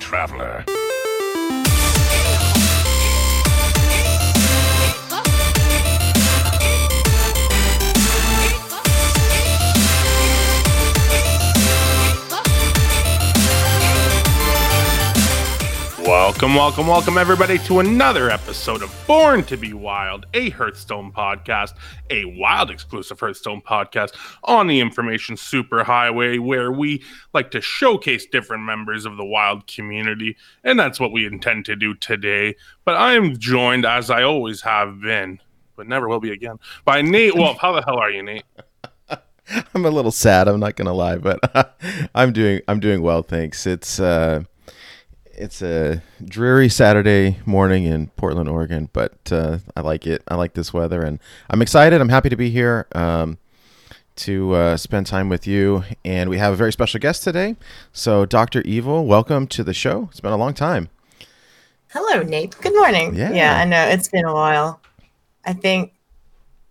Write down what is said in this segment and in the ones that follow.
Traveler. Welcome, welcome, welcome, everybody, to another episode of Born to Be Wild, a Hearthstone podcast, a wild exclusive Hearthstone podcast on the Information Superhighway, where we like to showcase different members of the wild community, and that's what we intend to do today. But I am joined, as I always have been, but never will be again, by Nate Wolf. How the hell are you, Nate? I'm a little sad. I'm not gonna lie, but I'm doing I'm doing well, thanks. It's uh, it's a dreary Saturday morning in Portland, Oregon, but uh, I like it. I like this weather, and I'm excited. I'm happy to be here um, to uh, spend time with you. And we have a very special guest today. So, Dr. Evil, welcome to the show. It's been a long time. Hello, Nate. Good morning. Yeah. Yeah, I know it's been a while. I think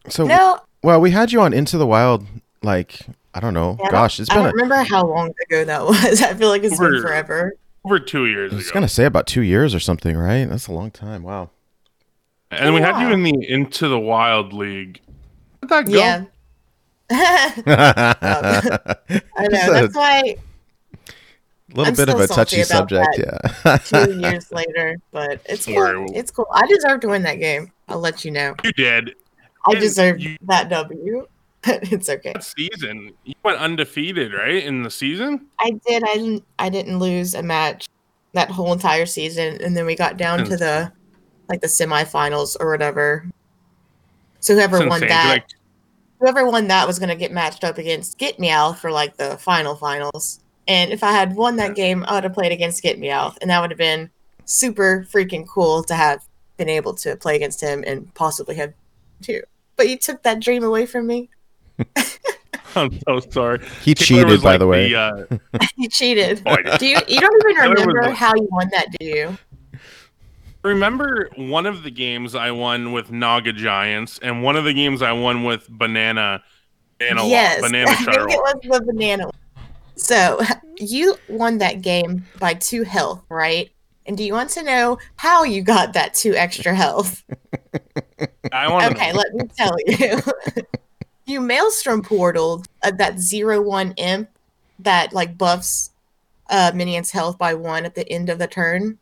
So, no, well, we had you on Into the Wild, like I don't know. I don't- Gosh, it's I been. don't A, remember how long ago that was. I feel like it's Over- been forever. Over two years I was ago. gonna say about two years or something, right? That's a long time. Wow. And we had you in the Into the Wild League. How'd that go? Yeah. I know. That's why A little I'm bit of a touchy subject, yeah. two years later, but it's Don't cool. It's cool. I deserve to win that game. I'll let you know. You did. I And deserved you- that W. But it's okay. That season, you went undefeated, right? In the season? I did. I didn't. I didn't lose a match that whole entire season, and then we got down to the like the semifinals or whatever. So whoever won insane. that, Like, whoever won that was going to get matched up against Get Meow for like the final finals. And if I had won that game, I would have played against Get Meow, and that would have been super freaking cool to have been able to play against him and possibly have too. But you took that dream away from me. I'm so sorry. He Taylor cheated, by like the way. uh, you cheated. Do you? You don't even Taylor was remember like- how you won that, do you? remember one of the games I won with Naga Giants, and one of the games I won with Banana, banana, yes, banana I think Charwa. it was the banana. So you won that game by two health, right? And do you want to know how you got that two extra health? I want Okay, let me tell you. You maelstrom portaled uh, that zero one imp that like buffs uh minions health by one at the end of the turn.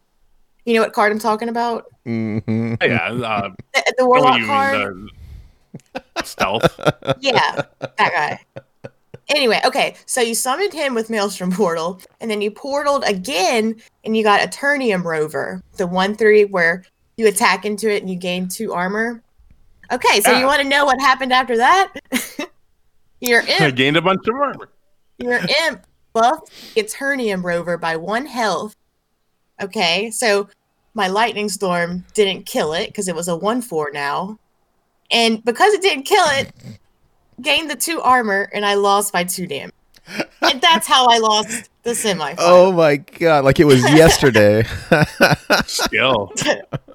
You know what card I'm talking about? Mhm. yeah, uh, The, the what warlock you card. mean the stealth? yeah, that guy. Anyway, okay, so you summoned him with Maelstrom Portal, and then you portaled again, and you got Eternium Rover, the one three where you attack into it and you gain two armor. Okay, so Yeah. you want to know what happened after that? your I imp, gained a bunch of armor. your imp buff Eternium Rover by one health. Okay, so my Lightning Storm didn't kill it because it was a one four now, and because it didn't kill it, gained the two armor, and I lost by two damage. And that's how I lost the semi. Oh my god, like it was yesterday. Skill.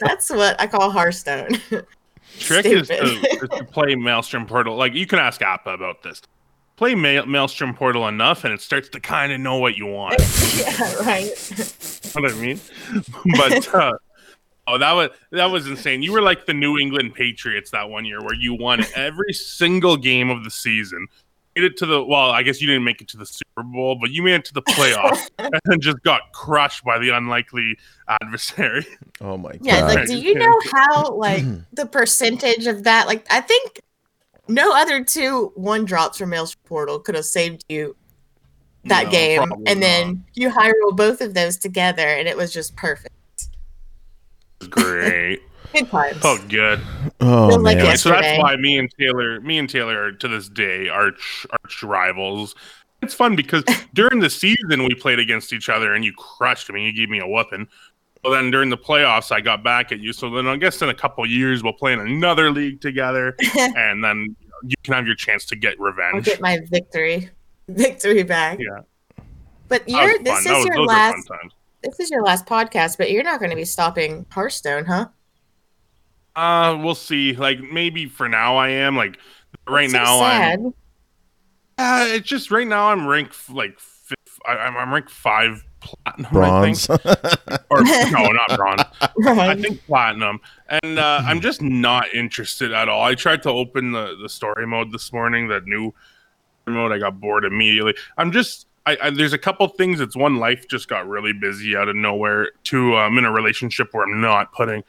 That's what I call Hearthstone. Trick is to, is to play Maelstrom Portal. Like you can ask Appa about this. Play Ma- Maelstrom Portal enough, and it starts to kind of know what you want. yeah, right. what I mean. But uh, oh, that was that was insane. You were like the New England Patriots that one year where you won every single game of the season. Made it to the well, I guess you didn't make it to the Super Bowl, but you made it to the playoffs and then just got crushed by the unlikely adversary. oh my god. Yeah, god. like, do you know how like the percentage of that? Like, I think no other two one drops from Maelstrom Portal could have saved you that No, game, probably and then you high roll both of those together, and it was just perfect. Great. Good times. Oh, good. oh Feel like man. yes- so that's why me and Taylor, me and Taylor are to this day arch arch rivals. It's fun because during the season we played against each other and you crushed me. You gave me a weapon. Well, then during the playoffs I got back at you. So then I guess in a couple years we'll play in another league together, and then you, can have your chance to get I'll revenge. get my victory, victory back. Yeah. But you're this fun. That is was- your last this is your last podcast, but you're not going to be stopping Hearthstone, huh? Uh, we'll see. Like maybe for now I am. Like right That's so now I'm. Uh, it's just right now I'm ranked like fifth, I, I'm I'm ranked five platinum, Bronze. I think. Or no, not bronze. I think platinum. And uh, I'm just not interested at all. I tried to open the, the story mode this morning, that new mode. I got bored immediately. I'm just I, I there's a couple things. It's one life just got really busy out of nowhere. Two, I'm in a relationship where I'm not putting.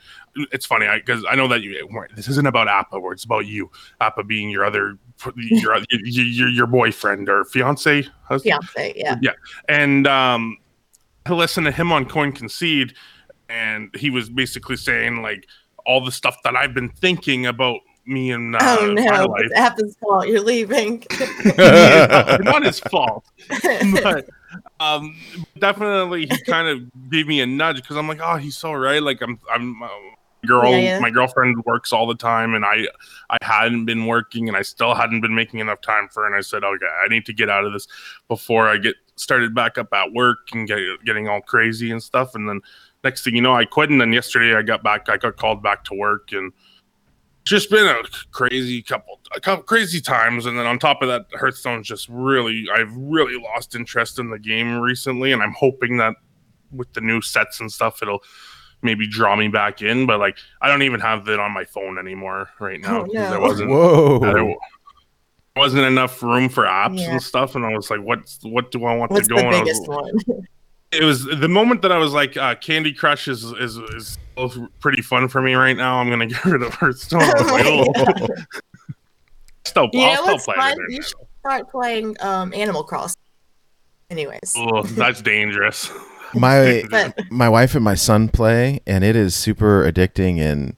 It's funny because I, know that you. This isn't about Appa. Where it's about you. Appa being your other your your, your, your boyfriend or fiance. husband? Fiance, yeah. yeah. and um, I listened to him on Coin Concede, and he was basically saying like all the stuff that I've been thinking about me and uh, oh no, it's Appa's fault. You're leaving. not his fault, but um, definitely he kind of gave me a nudge because I'm like, oh, he's so right. Like I'm, I'm. Girl Yeah, yeah. my girlfriend works all the time and i i hadn't been working and i still hadn't been making enough time for her and i said okay i need to get out of this before i get started back up at work and get, getting all crazy and stuff and then next thing you know i quit and then yesterday i got back i got called back to work and it's just been a crazy couple a couple crazy times and then on top of that hearthstone's just really i've really lost interest in the game recently and i'm hoping that with the new sets and stuff it'll maybe draw me back in but like i don't even have it on my phone anymore right now Oh, because no. there wasn't Whoa. there wasn't enough room for apps Yeah. and stuff and i was like what's what do i want What's to the go and I was- one? it was the moment that I was like, uh, Candy Crush is is is still pretty fun for me right now. I'm gonna get rid of Hearthstone. I was like, Oh my oh. still, You I'll know still play fun? You should start playing um, Animal Crossing. Anyways, Oh, that's dangerous. my my wife and my son play, and it is super addicting. And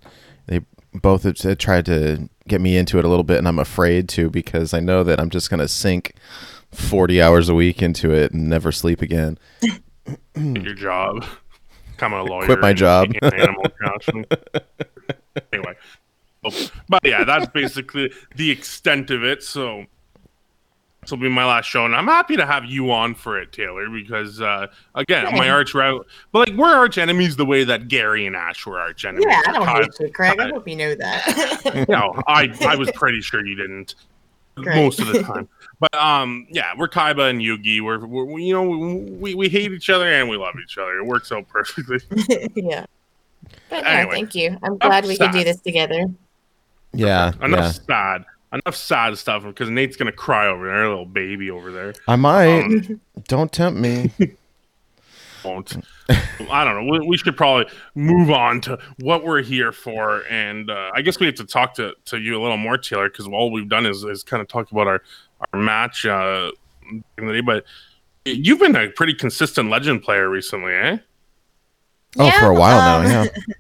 they both have tried to get me into it a little bit, and I'm afraid to because I know that I'm just gonna sink 40 hours a week into it and never sleep again. your job. Become a lawyer. Quit my job. Animal anyway, Oh, but yeah, that's basically the extent of it. So this will be my last show, and I'm happy to have you on for it, Taylor, because uh, again, my arch route. But like, we're arch enemies the way that Gary and Ash were arch enemies. yeah, I don't Kai- hate you, Craig. I hope you know that. no, I I was pretty sure you didn't Great. most of the time. But um, yeah, we're Kaiba and Yugi. We're, we're you know we, we hate each other and we love each other. It works out perfectly. yeah. But no, Anyway, thank you. I'm glad we could do this together. Yeah, Enough yeah. sad, enough sad stuff because Nate's gonna cry over there, little baby over there. I might. Um, Don't tempt me. won't. I don't know. We, we should probably move on to what we're here for, and uh, I guess we have to talk to, to you a little more, Taylor, because all we've done is, is kind of talk about our our match uh, in the day. But you've been a pretty consistent legend player recently, eh? Oh, for a while um, now. Yeah.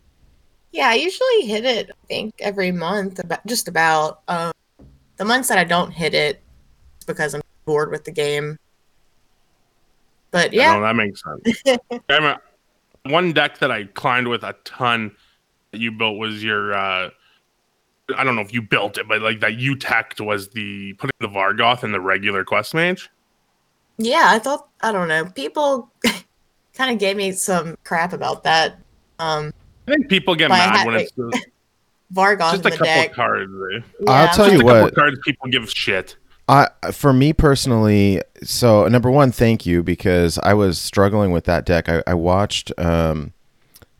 Yeah, I usually hit it, I think, every month, about just about. Um, the months that I don't hit it, it's because I'm bored with the game. But Yeah, no, that makes sense. I remember one deck that I climbed with a ton that you built was your. Uh, I don't know if you built it, but like that you teched was the putting the Vargoth in the regular quest mage. yeah, I thought I don't know. People kind of gave me some crap about that. Um, I think people get mad when it's the- just a the couple deck. cards. eh? I'll tell Just you a couple what. cards people give shit. I for me personally, so number one, thank you because I was struggling with that deck. I, I watched um,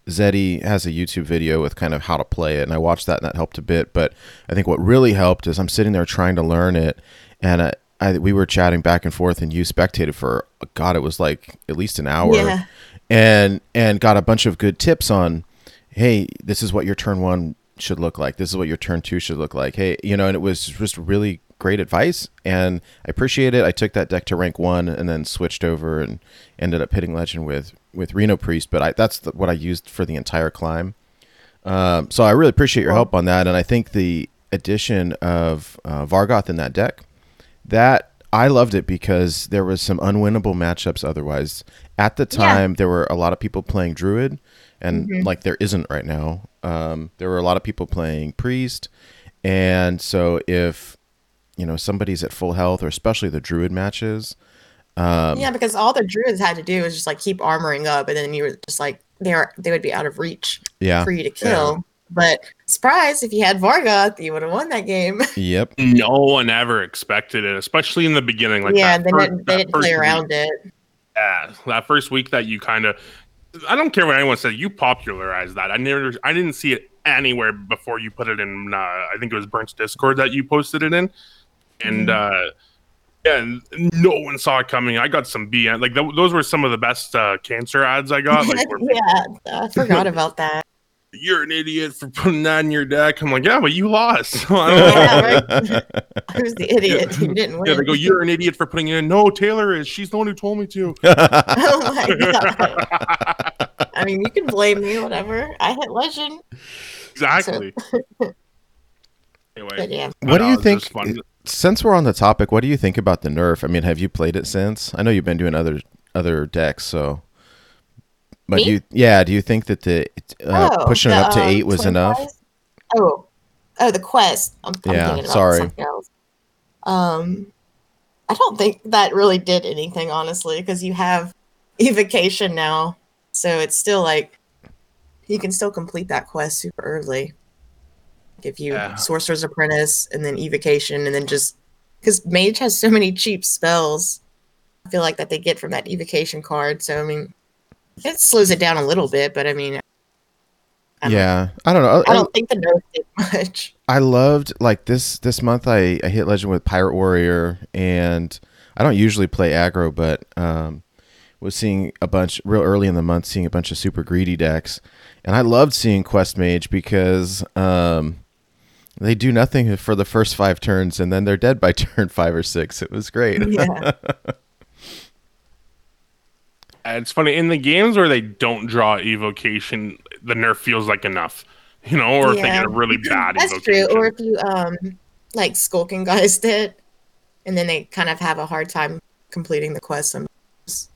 Zeddy has a YouTube video with kind of how to play it, and I watched that, and that helped a bit. But I think what really helped is I'm sitting there trying to learn it, and I, I we were chatting back and forth, and you spectated for God, it was like at least an hour, Yeah. and and got a bunch of good tips on, hey, this is what your turn one should look like. This is what your turn two should look like. Hey, you know, and it was just really great advice, and I appreciate it. I took that deck to rank one, and then switched over and ended up hitting legend with with Reno Priest. But I that's the, what I used for the entire climb. Um, so I really appreciate your help on that, and I think the addition of uh, Vargoth in that deck that I loved it because there was some unwinnable matchups otherwise. At the Yeah. time, there were a lot of people playing Druid, and like there isn't right now. Um, there were a lot of people playing Priest, and so if you know somebody's at full health, or especially the Druid matches, um, yeah, because all the druids had to do was just like keep armoring up, and then you were just like they are they would be out of reach yeah, for you to kill. But surprise, if you had Vargoth, you would have won that game. yep, No one ever expected it, especially in the beginning. Like yeah, that they fir- didn't they that didn't play first around it. Yeah, that first week that you kind of, I don't care what anyone says. You popularized that. I never, I didn't see it anywhere before you put it in. Uh, I think it was Burnt's Discord that you posted it in, and uh, yeah, no one saw it coming. I got some BM. Like th- those were some of the best uh, cancer ads I got. Like, yeah, I forgot about that. You're an idiot for putting that in your deck. I'm like, yeah, but you lost. So I don't know. Yeah, right. Who's the idiot who didn't win? Yeah, they go, you're an idiot for putting it in. No, Taylor is. She's the one who told me to. oh my god! I mean, you can blame me, whatever. I hit legend, exactly. anyway, but yeah. What do you think? just fun. Since we're on the topic, what do you think about the nerf? I mean, have you played it since? I know you've been doing other other decks, so. But Me? you, yeah, do you think that the uh, Oh, pushing it up to um, eight was enough? flies? Oh, oh, the quest. I'm, I'm Yeah, thinking about sorry. something else. Um, I don't think that really did anything, honestly, because you have evocation now, so it's still like you can still complete that quest super early. If you Yeah. sorcerer's apprentice and then evocation, and then just because mage has so many cheap spells, I feel like that they get from that evocation card. So I mean, it slows it down a little bit, but I mean, I Yeah, I don't know. I don't think the nerf did much. I loved like this this month. I, I hit legend with Pirate Warrior, and I don't usually play aggro, but um, was seeing a bunch real early in the month, seeing a bunch of super greedy decks, and I loved seeing Quest Mage because um, they do nothing for the first five turns, and then they're dead by turn five or six. It was great. Yeah. And It's funny in the games where they don't draw evocation, the nerf feels like enough, you know, or if they Yeah. get a really bad That's evocation. true. Or if you um like skulking geist did, and then they kind of have a hard time completing the quest. Sometimes.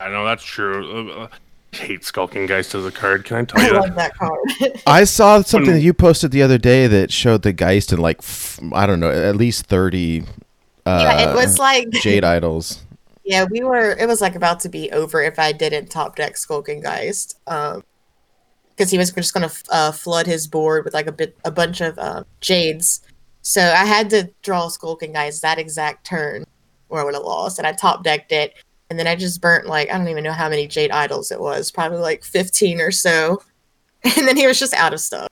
I know that's true. Uh, I hate skulking geist as a card. Can I tell I you that? love that card. I saw something When- that you posted the other day that showed the Geist in like f- I don't know at least thirty. Uh, yeah, it was like Jade Idols. Yeah, we were. It was like about to be over if I didn't top deck skulking geist. Um, because he was just gonna uh, flood his board with like a bit a bunch of uh, jades. So I had to draw skulking geist that exact turn, or I would have lost. And I top decked it, and then I just burnt like I don't even know how many jade idols it was, probably like fifteen or so. And then he was just out of stuff.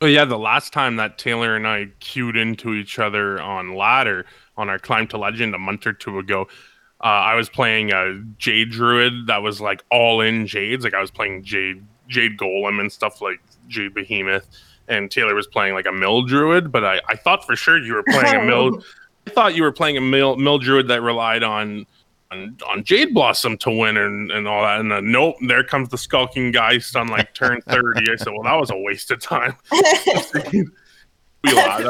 Oh yeah, the last time that Taylor and I queued into each other on ladder on our climb to legend a month or two ago, uh, I was playing a Jade Druid that was like all in Jades. Like I was playing Jade Jade Golem and stuff like Jade Behemoth, and Taylor was playing like a Mill Druid. But I, I thought for sure you were playing a Mill. I thought you were playing a Mill Mill Druid that relied on. On, on Jade Blossom to win and, and all that, and then nope, there comes the skulking geist on like turn thirty. I said, well, that was a waste of time. we lied.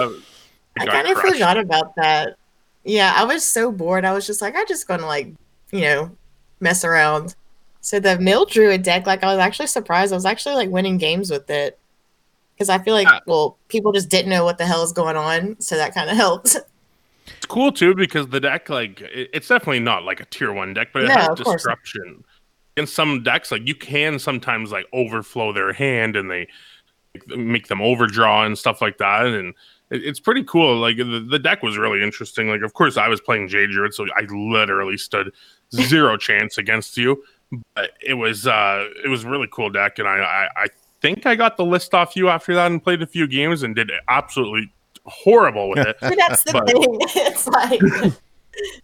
I kind of crushed. forgot about that. Yeah, I was so bored. I was just like, I'm just gonna like, you know, mess around. So the Mill Druid deck, like, I was actually surprised. I was actually like winning games with it because I feel like, Yeah. well, people just didn't know what the hell is going on, so that kind of helped. It's cool too because the deck, like, it- it's definitely not like a tier one deck, but it No, has of course not. disruption. In some decks, like you can sometimes like overflow their hand and they make them overdraw and stuff like that, and it's pretty cool. Like the, the deck was really interesting. Like, of course, I was playing Jade Druid, so I literally stood zero chance against you. But it was uh it was a really cool deck, and I, I I think I got the list off you after that and played a few games and did absolutely horrible with it. That's the But- thing. It's like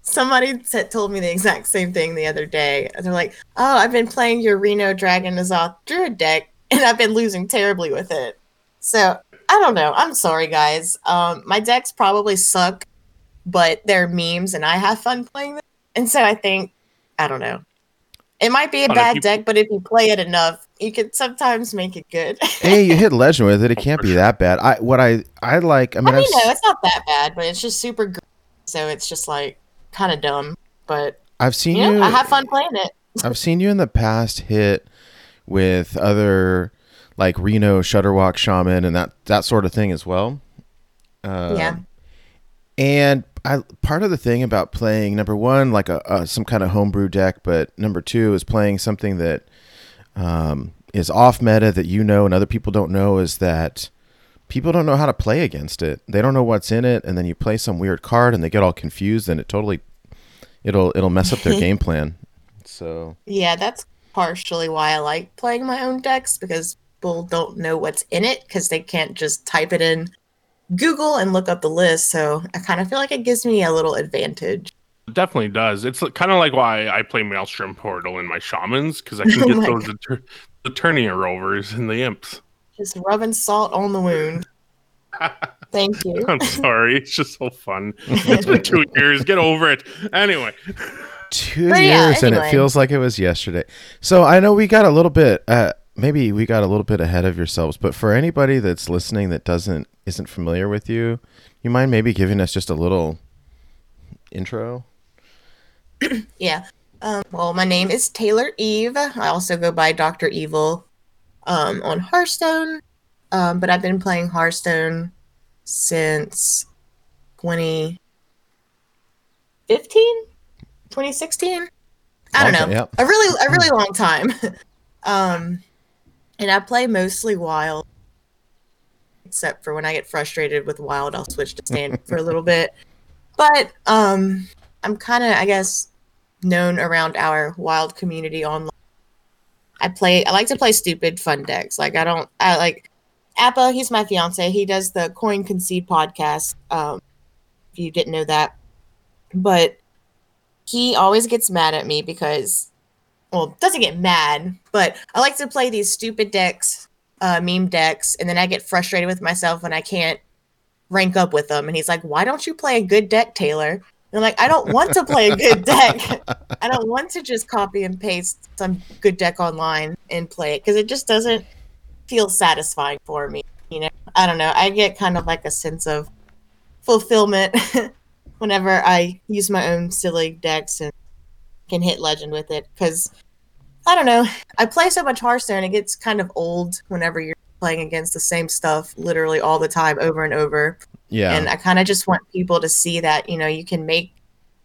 somebody said, told me the exact same thing the other day. They're like, "Oh, I've been playing your Reno Dragon Azoth Druid deck, and I've been losing terribly with it." So I don't know. I'm sorry, guys. Um, my decks probably suck, but they're memes, and I have fun playing them. And so I think, I don't know. It might be a But bad you- deck, but if you play it enough, you can sometimes make it good. hey, you hit legend with it. It can't be that bad. I what I I like. I I mean, mean, I've, no, it's not that bad, but it's just super green, so it's just like kind of dumb. But I've seen you know, you. I have fun playing it. I've seen you in the past hit with other like Reno Shudderwock Shaman and that that sort of thing as well. Um, Yeah. And I part of the thing about playing number one like a, a some kind of homebrew deck, but number two is playing something that um, is off meta that you know and other people don't know is that people don't know how to play against it. They don't know what's in it, and then you play some weird card and they get all confused, and it totally it'll it'll mess up their game plan. So Yeah, that's partially why I like playing my own decks because people don't know what's in it because they can't just type it in Google and look up the list. So I kind of feel like it gives me a little advantage. It definitely does. It's kind of like why I play Maelstrom Portal in my shamans because I can Oh get my those Eter- Eternia rovers and the imps. Just rubbing salt on the wound. Thank you. I'm sorry, it's just so fun. It's been two years. Get over it. Anyway, two But yeah, years and it feels like it was yesterday. So I know we got a little bit uh maybe we got a little bit ahead of yourselves, but for anybody that's listening that doesn't isn't familiar with you, you mind maybe giving us just a little intro? Yeah. Um, well, my name is Taylor Eve. I also go by Dr. Evil um, on Hearthstone. Um, but I've been playing Hearthstone since 2015? 2016? I don't know. time. A really a really long time. um and I play mostly wild. Except for when I get frustrated with wild, I'll switch to stand for a little bit. But um I'm kind of I guess known around our wild community online. I play I like to play stupid fun decks. Like I don't I like Appa, he's my fiance. He does the Coin Concede podcast. Um if you didn't know that. But he always gets mad at me because well, doesn't get mad, but I like to play these stupid decks, uh, meme decks, and then I get frustrated with myself when I can't rank up with them. And he's like, "Why don't you play a good deck, Taylor?" And I'm like, "I don't want to play a good deck. I don't want to just copy and paste some good deck online and play it because it just doesn't feel satisfying for me. You know, I don't know. I get kind of like a sense of fulfillment whenever I use my own silly decks and can hit legend with it because I don't know. I play so much Hearthstone, it gets kind of old whenever you're playing against the same stuff literally all the time over and over. Yeah. And I kind of just want people to see that, you know, you can make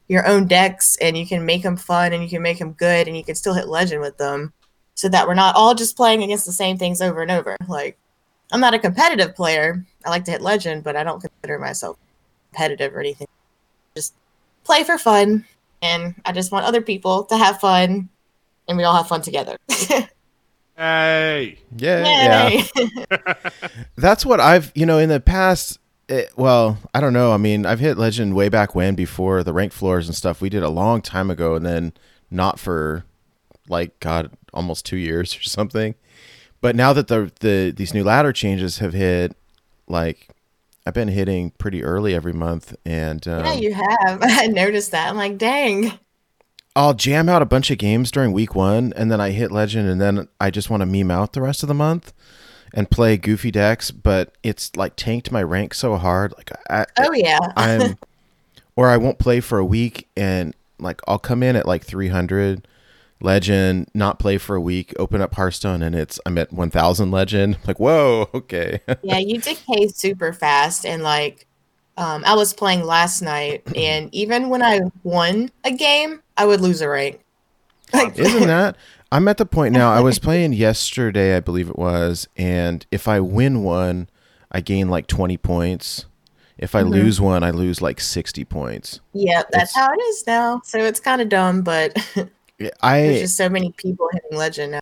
your own decks and you can make them fun and you can make them good and you can still hit legend with them so that we're not all just playing against the same things over and over. Like, I'm not a competitive player. I like to hit legend, but I don't consider myself competitive or anything. Just play for fun. And I just want other people to have fun and we all have fun together. hey, yeah, yeah. That's what I've, you know, in the past. It, well, I don't know. I mean, I've hit legend way back when before the rank floors and stuff. We did a long time ago, and then not for like God, almost two years or something. But now that the the these new ladder changes have hit, like I've been hitting pretty early every month, and um, yeah, you have. I noticed that. I'm like, dang. I'll jam out a bunch of games during week one, and then I hit legend, and then I just want to meme out the rest of the month and play goofy decks. But it's like tanked my rank so hard, like I, Oh, yeah. I'm, or I won't play for a week, and like I'll come in at like 300 legend, not play for a week, open up Hearthstone, and it's I'm at 1,000 legend. Like whoa, okay, yeah, you decay super fast. And like, um, I was playing last night, and even when I won a game, I would lose a rank. Like, isn't that? I'm at the point now. I was playing yesterday, I believe it was, and if I win one, I gain like 20 points. If I Mhm. lose one, I lose like 60 points. yeah, that's It's- how it is now. So it's kind of dumb, but there's I just so many people hitting legend now.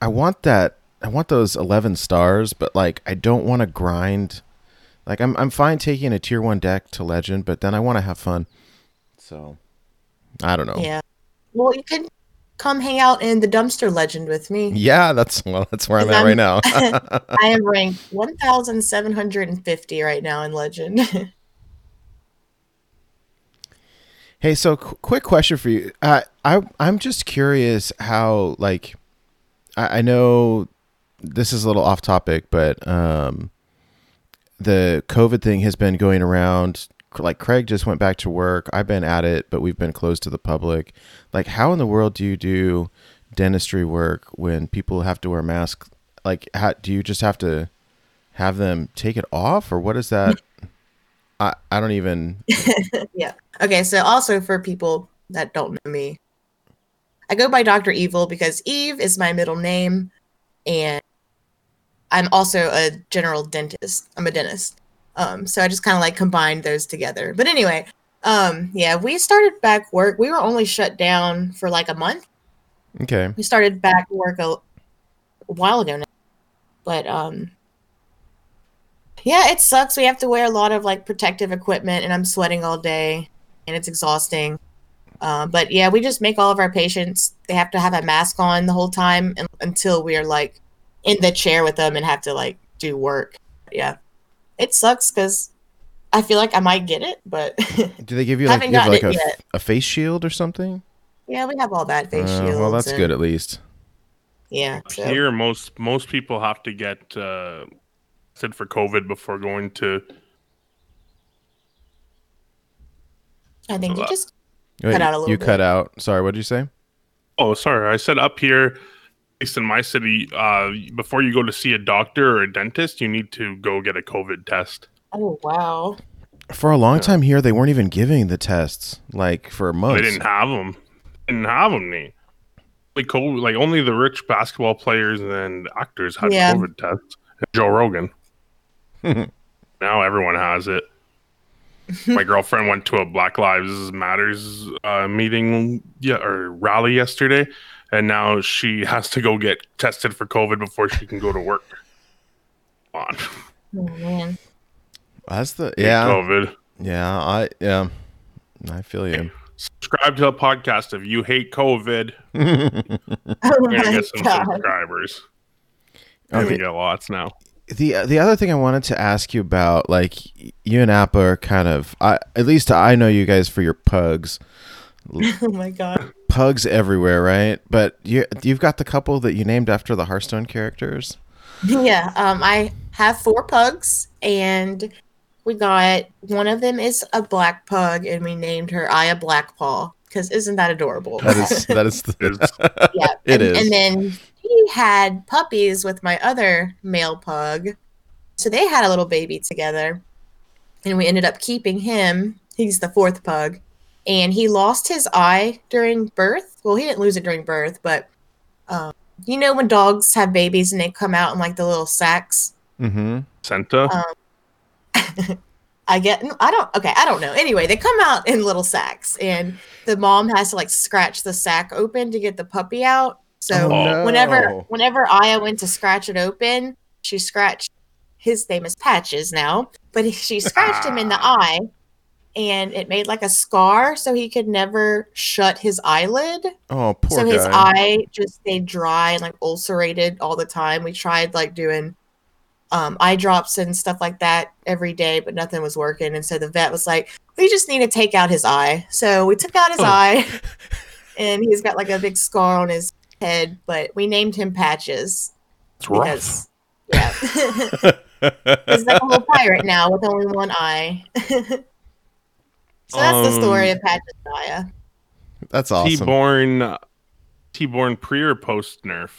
I want that. I want those 11 stars, but like I don't want to grind. Like I'm I'm fine taking a tier 1 deck to legend, but then I want to have fun. So I don't know. Yeah. Well, you can come hang out in the dumpster legend with me. Yeah, that's well, that's where I'm at right now. I am ranked 1,750 right now in legend. Hey, so qu- quick question for you. Uh, I I'm just curious how like I, I know this is a little off topic, but um, the COVID thing has been going around. Like Craig just went back to work. I've been at it, but we've been closed to the public. Like, how in the world do you do dentistry work when people have to wear masks? Like, how, do you just have to have them take it off, or what is that? I I don't even. Yeah. Okay, so also for people that don't know me, I go by Dr. Evil because Eve is my middle name, and I'm also a general dentist. I'm a dentist. Um, so I just kind of like combined those together. But anyway, Um, yeah, we started back work. We were only shut down for like a month. Okay. We started back work a, a while ago now. But um yeah, it sucks. We have to wear a lot of like protective equipment and I'm sweating all day and it's exhausting. Uh, but yeah, we just make all of our patients they have to have a mask on the whole time un- until we are like in the chair with them and have to like do work. Yeah. It sucks cuz I feel like I might get it, but Do they give you like, you have, like a, yet. a face shield or something? yeah, we have all that face Uh, shields. well, that's and- good at least. Yeah. So. Here, most most people have to get uh, tested for COVID before going to. I think you Uh, just Wait, Cut out a little you bit. cut out. Sorry, what did you say? Oh, sorry, I said up here, at least in my city, uh, before you go to see a doctor or a dentist, you need to go get a COVID test. Oh wow. For a long time here, they weren't even giving the tests, like for months. They didn't have them. Didn't have them. They. Like, COVID, like only the rich basketball players and actors had Yeah. COVID tests. And Joe Rogan. now everyone has it. My girlfriend went to a Black Lives Matters uh, meeting, yeah, or rally yesterday, and now she has to go get tested for COVID before she can go to work. Come on, Oh man. That's the yeah, COVID. yeah. I yeah, I feel you. Subscribe to the podcast if you hate COVID. Oh We're gonna get some god. subscribers. We're Okay. gonna get lots now. the The other thing I wanted to ask you about, like you and Appa are kind of, I at least I know you guys for your pugs, Oh my god. pugs everywhere, right? But you you've got the couple that you named after the Hearthstone characters. Yeah. Um I have four pugs and we got one of them is a black pug and we named her Aya Blackpaw because isn't that adorable? That is that is the, It's- yeah. It and, is. And then he had puppies with my other male pug. So they had a little baby together. And we ended up keeping him. He's the fourth pug. And he lost his eye during birth. Well, he didn't lose it during birth, but um, you know when dogs have babies and they come out in like the little sacks? mm-hmm. Senta. I get I don't okay, I don't know. Anyway, they come out in little sacks and the mom has to like scratch the sack open to get the puppy out. So Oh, whenever no. whenever Aya went to scratch it open, she scratched his name is Patches now, but she scratched him in the eye and it made like a scar so he could never shut his eyelid. Oh, poor so guy. his eye just stayed dry and like ulcerated all the time. We tried like doing um, eye drops and stuff like that every day, but nothing was working. And so the vet was like, "We just need to take out his eye." So we took out his Oh. eye, and he's got like a big scar on his head. But we named him Patches It's rough. because yeah, he's like a little pirate now with only one eye. so that's the story Um, of Patches and That's awesome. T-born, T-born pre or post nerf.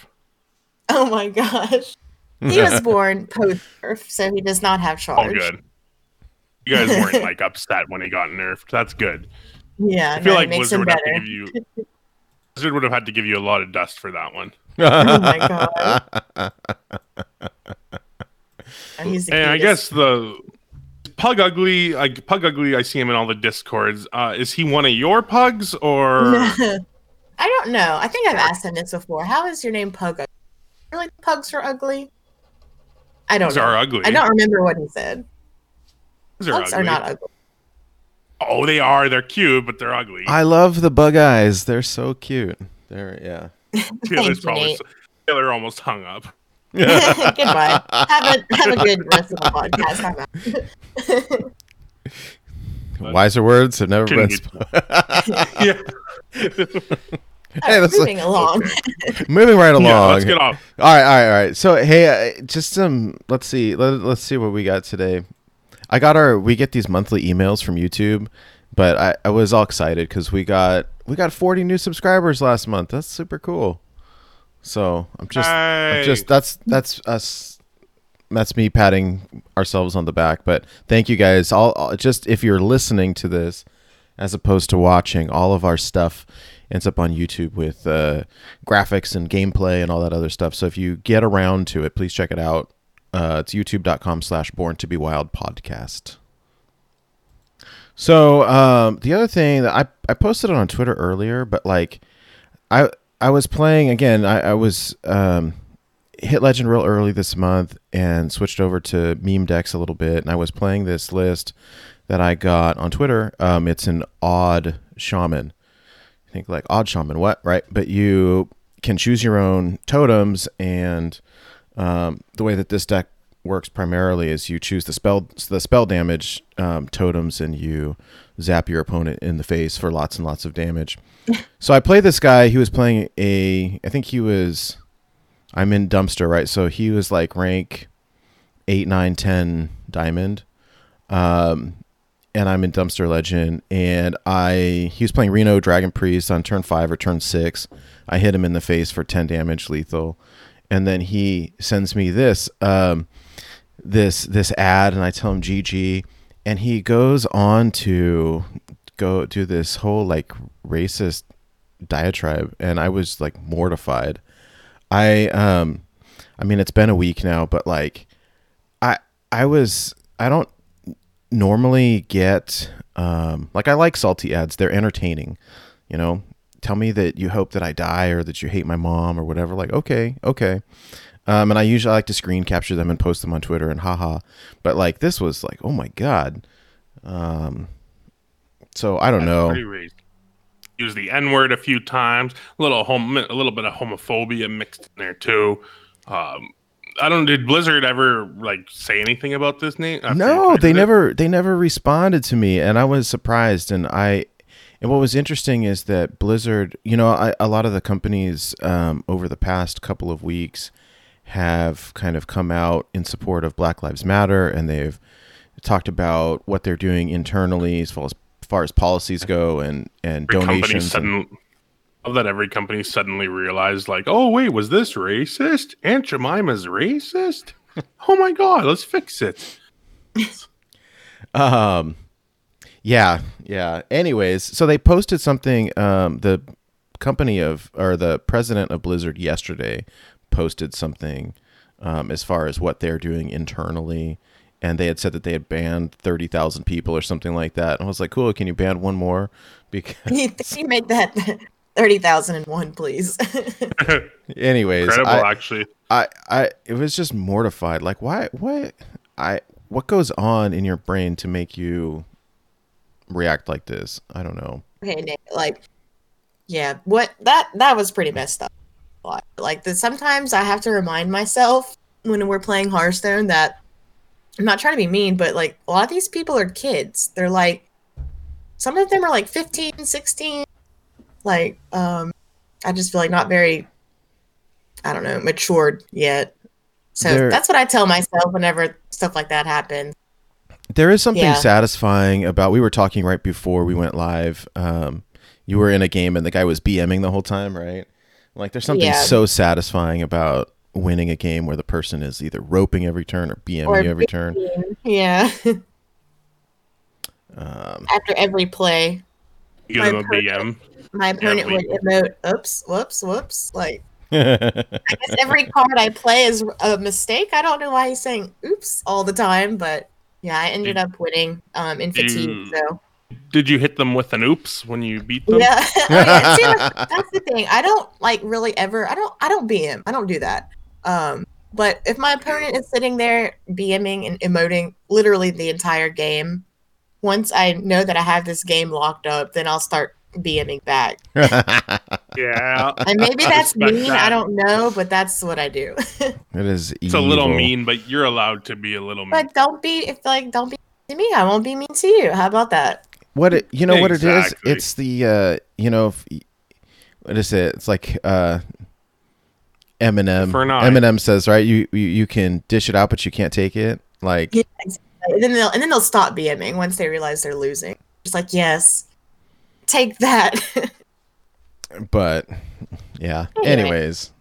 Oh my gosh. He was born post birth, so he does not have Oh, charge. good. You guys weren't like upset when he got nerfed. That's good. Yeah, I feel no, like makes Blizzard him would have to give you. Blizzard would have had to give you a lot of dust for that one. Oh my god. He's And I guess the Pug Ugly, like Pug Ugly, I see him in all the discords. Uh, is he one of your pugs or? I don't know. I think I've asked him this before. How is your name Pug? Ugly? Really, pugs are ugly? I don't Pugs know. are ugly. I don't remember what he said. Pugs are Pugs are not ugly. Oh, they are. They're cute, but they're ugly. I love the bug eyes. They're so cute. They're yeah. Taylor's you, probably Nate. Taylor almost hung up. Goodbye. Have a have a good rest of the podcast. I'm out. Wiser words have never been. Sp- Sp- yeah. Hey, let's- moving along. Moving right along. yeah. Let's get off. All right, all right, all right. So, hey, uh, just um, let's see, let, let's see what we got today. I got our, we get these monthly emails from YouTube, but I, I was all excited because we got we got 40 new subscribers last month. That's super cool. So I'm just, I'm just that's that's us. That's me patting ourselves on the back. But thank you guys. All all- just if you're listening to this, as opposed to watching, all of our stuff ends up on YouTube with uh, graphics and gameplay and all that other stuff. So if you get around to it, please check it out. Uh, it's youtube.com slash born to be wild podcast. So um, the other thing that I I posted it on Twitter earlier, but like I I was playing again. I, I was um, hit legend real early this month and switched over to meme decks a little bit, and I was playing this list that I got on Twitter. Um, it's an odd shaman. I think like odd shaman, what right? But you can choose your own totems, and um, the way that this deck works primarily is you choose the spell the spell damage um, totems and you zap your opponent in the face for lots and lots of damage. so I played this guy. He was playing a. I think he was. I'm in dumpster right, so he was like rank eight, nine, ten diamond. Um, and I'm in Dumpster Legend, and I he was playing Reno Dragon Priest on turn five or turn six. I hit him in the face for ten damage, lethal, and then he sends me this um, this this ad, and I tell him GG, and he goes on to go do this whole like racist diatribe, and I was like mortified. I um, I mean it's been a week now, but like, I I was I don't normally get um, like I like salty ads. They're entertaining. You know, tell me that you hope that I die or that you hate my mom or whatever. Like, okay, okay. Um, and I usually like to screen capture them and post them on Twitter and haha. But like this was like, oh my god. Um, so I don't That's know. Use the N word a few times. A little hom- a little bit of homophobia mixed in there too. Um, I don't. Did Blizzard ever like say anything about this name? No, they it? never they never responded to me, and I was surprised. And I, and what was interesting is that Blizzard, you know, I, a lot of the companies um, over the past couple of weeks have kind of come out in support of Black Lives Matter, and they've talked about what they're doing internally as far as, as far as policies go, and and Every donations. and- sudden, love that every company suddenly realized, like, oh wait, was this racist? Aunt Jemima's racist? oh my god, let's fix it. Um, yeah, yeah. Anyways, so they posted something. Um, the company of or the president of Blizzard yesterday posted something um, as far as what they're doing internally, and they had said that they had banned thirty thousand people or something like that. And I was like, cool. Can you ban one more? Because, you, you make that thirty thousand and one, please. anyways, Incredible, I, actually. I, I, it was just mortified. Like, why, what, I, what goes on in your brain to make you react like this? I don't know. okay, Nick, like, yeah, what that that was pretty messed up. Like, Like, the, sometimes I have to remind myself when we're playing Hearthstone that I'm not trying to be mean, but like a lot of these people are kids. They're like, some of them are like 15, 16. Like, um, I just feel like not very, I don't know, matured yet. So They're- that's what I tell myself whenever stuff like that happens. There is something Yeah. satisfying about. We were talking right before we went live. Um, you were in a game and the guy was BMing the whole time, right? Like, there's something Yeah. so satisfying about winning a game where the person is either roping every turn or BMing Or you every turn. Yeah. Um, After every play, You give them a My BM. my opponent would emote, oops, whoops, whoops. Like, I guess every card I play is a mistake. I don't know why he's saying oops all the time, but yeah, I ended up winning um, in fatigue. You- So, Did you hit them with an oops when you beat them? yeah. Yeah. See, that's, that's the thing. I don't like really ever, I don't, I don't BM. I don't do that. Um, but if my opponent is sitting there BMing and emoting literally the entire game, once I know that I have this game locked up, then I'll start BMing back. Yeah. And maybe that's Respect mean. that. I don't know, but that's what I do. it is. It's a little mean, but you're allowed to be a little mean. but don't be if like don't be mean to me. I won't be mean to you. How about that? What it, you know? What it is? It's the uh, you know, if, what is it? It's like uh, Eminem. For. Eminem says, right? You, you you can dish it out, but you can't take it. Like Yeah, exactly. And then they'll and then they'll stop BMing once they realize they're losing. Just like yes, take that. but yeah. Anyway. Anyways.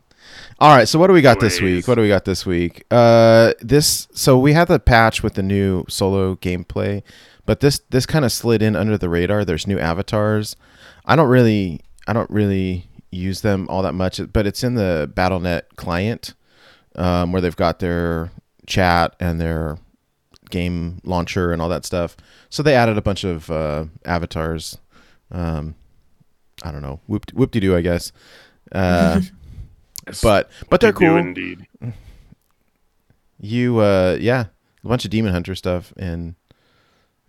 All right, so what do we got this week? What do we got this week? Uh this so we had the patch with the new solo gameplay, but this this kind of slid in under the radar. There's new avatars. I don't really I don't really use them all that much, but it's in the BattleNet client um, where they've got their chat and their game launcher and all that stuff. So they added a bunch of uh, avatars. Um, I don't know, whoop whoop de doo, I guess. Uh, but but they're cool. indeed. You uh yeah, a bunch of demon hunter stuff and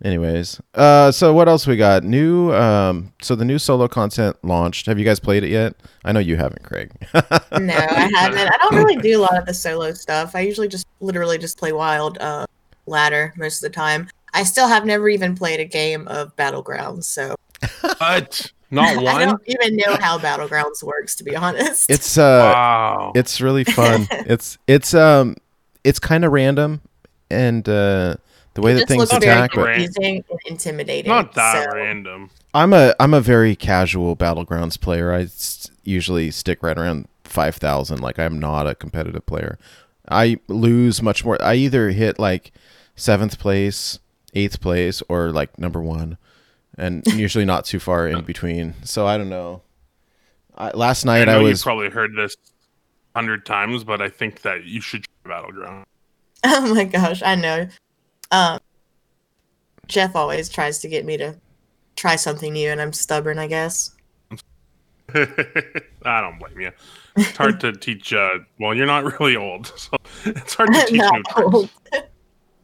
anyways. Uh so what else we got? New um so the new solo content launched. Have you guys played it yet? I know you haven't, Craig. No, I haven't. I don't really do a lot of the solo stuff. I usually just literally just play wild uh, ladder most of the time. I still have never even played a game of Battlegrounds, so But not one. I don't even know how Battlegrounds works, to be honest. it's uh wow. it's really fun. it's it's um it's kind of random and uh the way It that things looks very attack but confusing and intimidating. not that so- random. I'm a I'm a very casual battlegrounds player. I s- usually stick right around 5000 like I'm not a competitive player. I lose much more. I either hit like 7th place, 8th place or like number 1 and usually not too far in between. So I don't know. I, last I night know I, you've was probably heard this hundred times, but I think that you should try battleground. Oh my gosh, I know. Um, Jeff always tries to get me to try something new, and I'm stubborn, I guess. I don't blame you. It's hard to teach. Uh, well, you're not really old, so it's hard to I'm teach not old.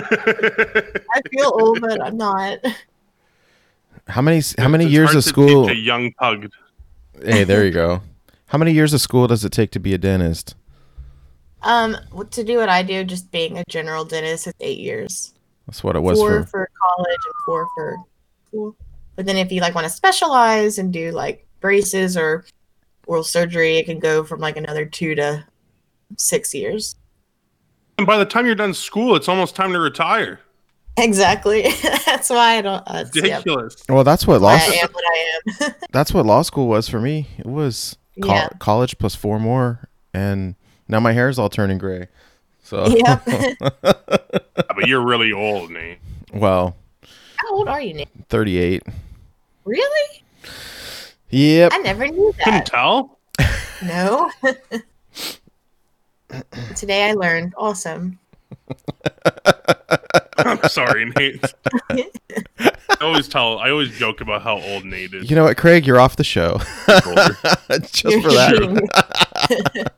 I feel old, but I'm not. How many how many It's years hard of to school? Teach a young pug. Hey, there you go. How many years of school does it take to be a dentist? Um, to do what I do, just being a general dentist, it's eight years. That's what it was four for. for college and four for school. But then if you like want to specialize and do like braces or oral surgery, it can go from like another two to six years. And by the time you're done school, it's almost time to retire. Exactly. That's why I don't. Uh, yep, Ridiculous. Well, that's what law why I am what I am. that's what law school was for me. It was col- Yeah. college plus four more, and now my hair's all turning gray. So, yep. Ah, but you're really old, Nate. well, How old are you, Nate? thirty-eight. Really? Yep. I never knew that. Couldn't that. tell. No. Today I learned. Awesome. I'm sorry, Nate. I always tell. I always joke about how old Nate is. You know what, Craig? You're off the show. Just You're for that.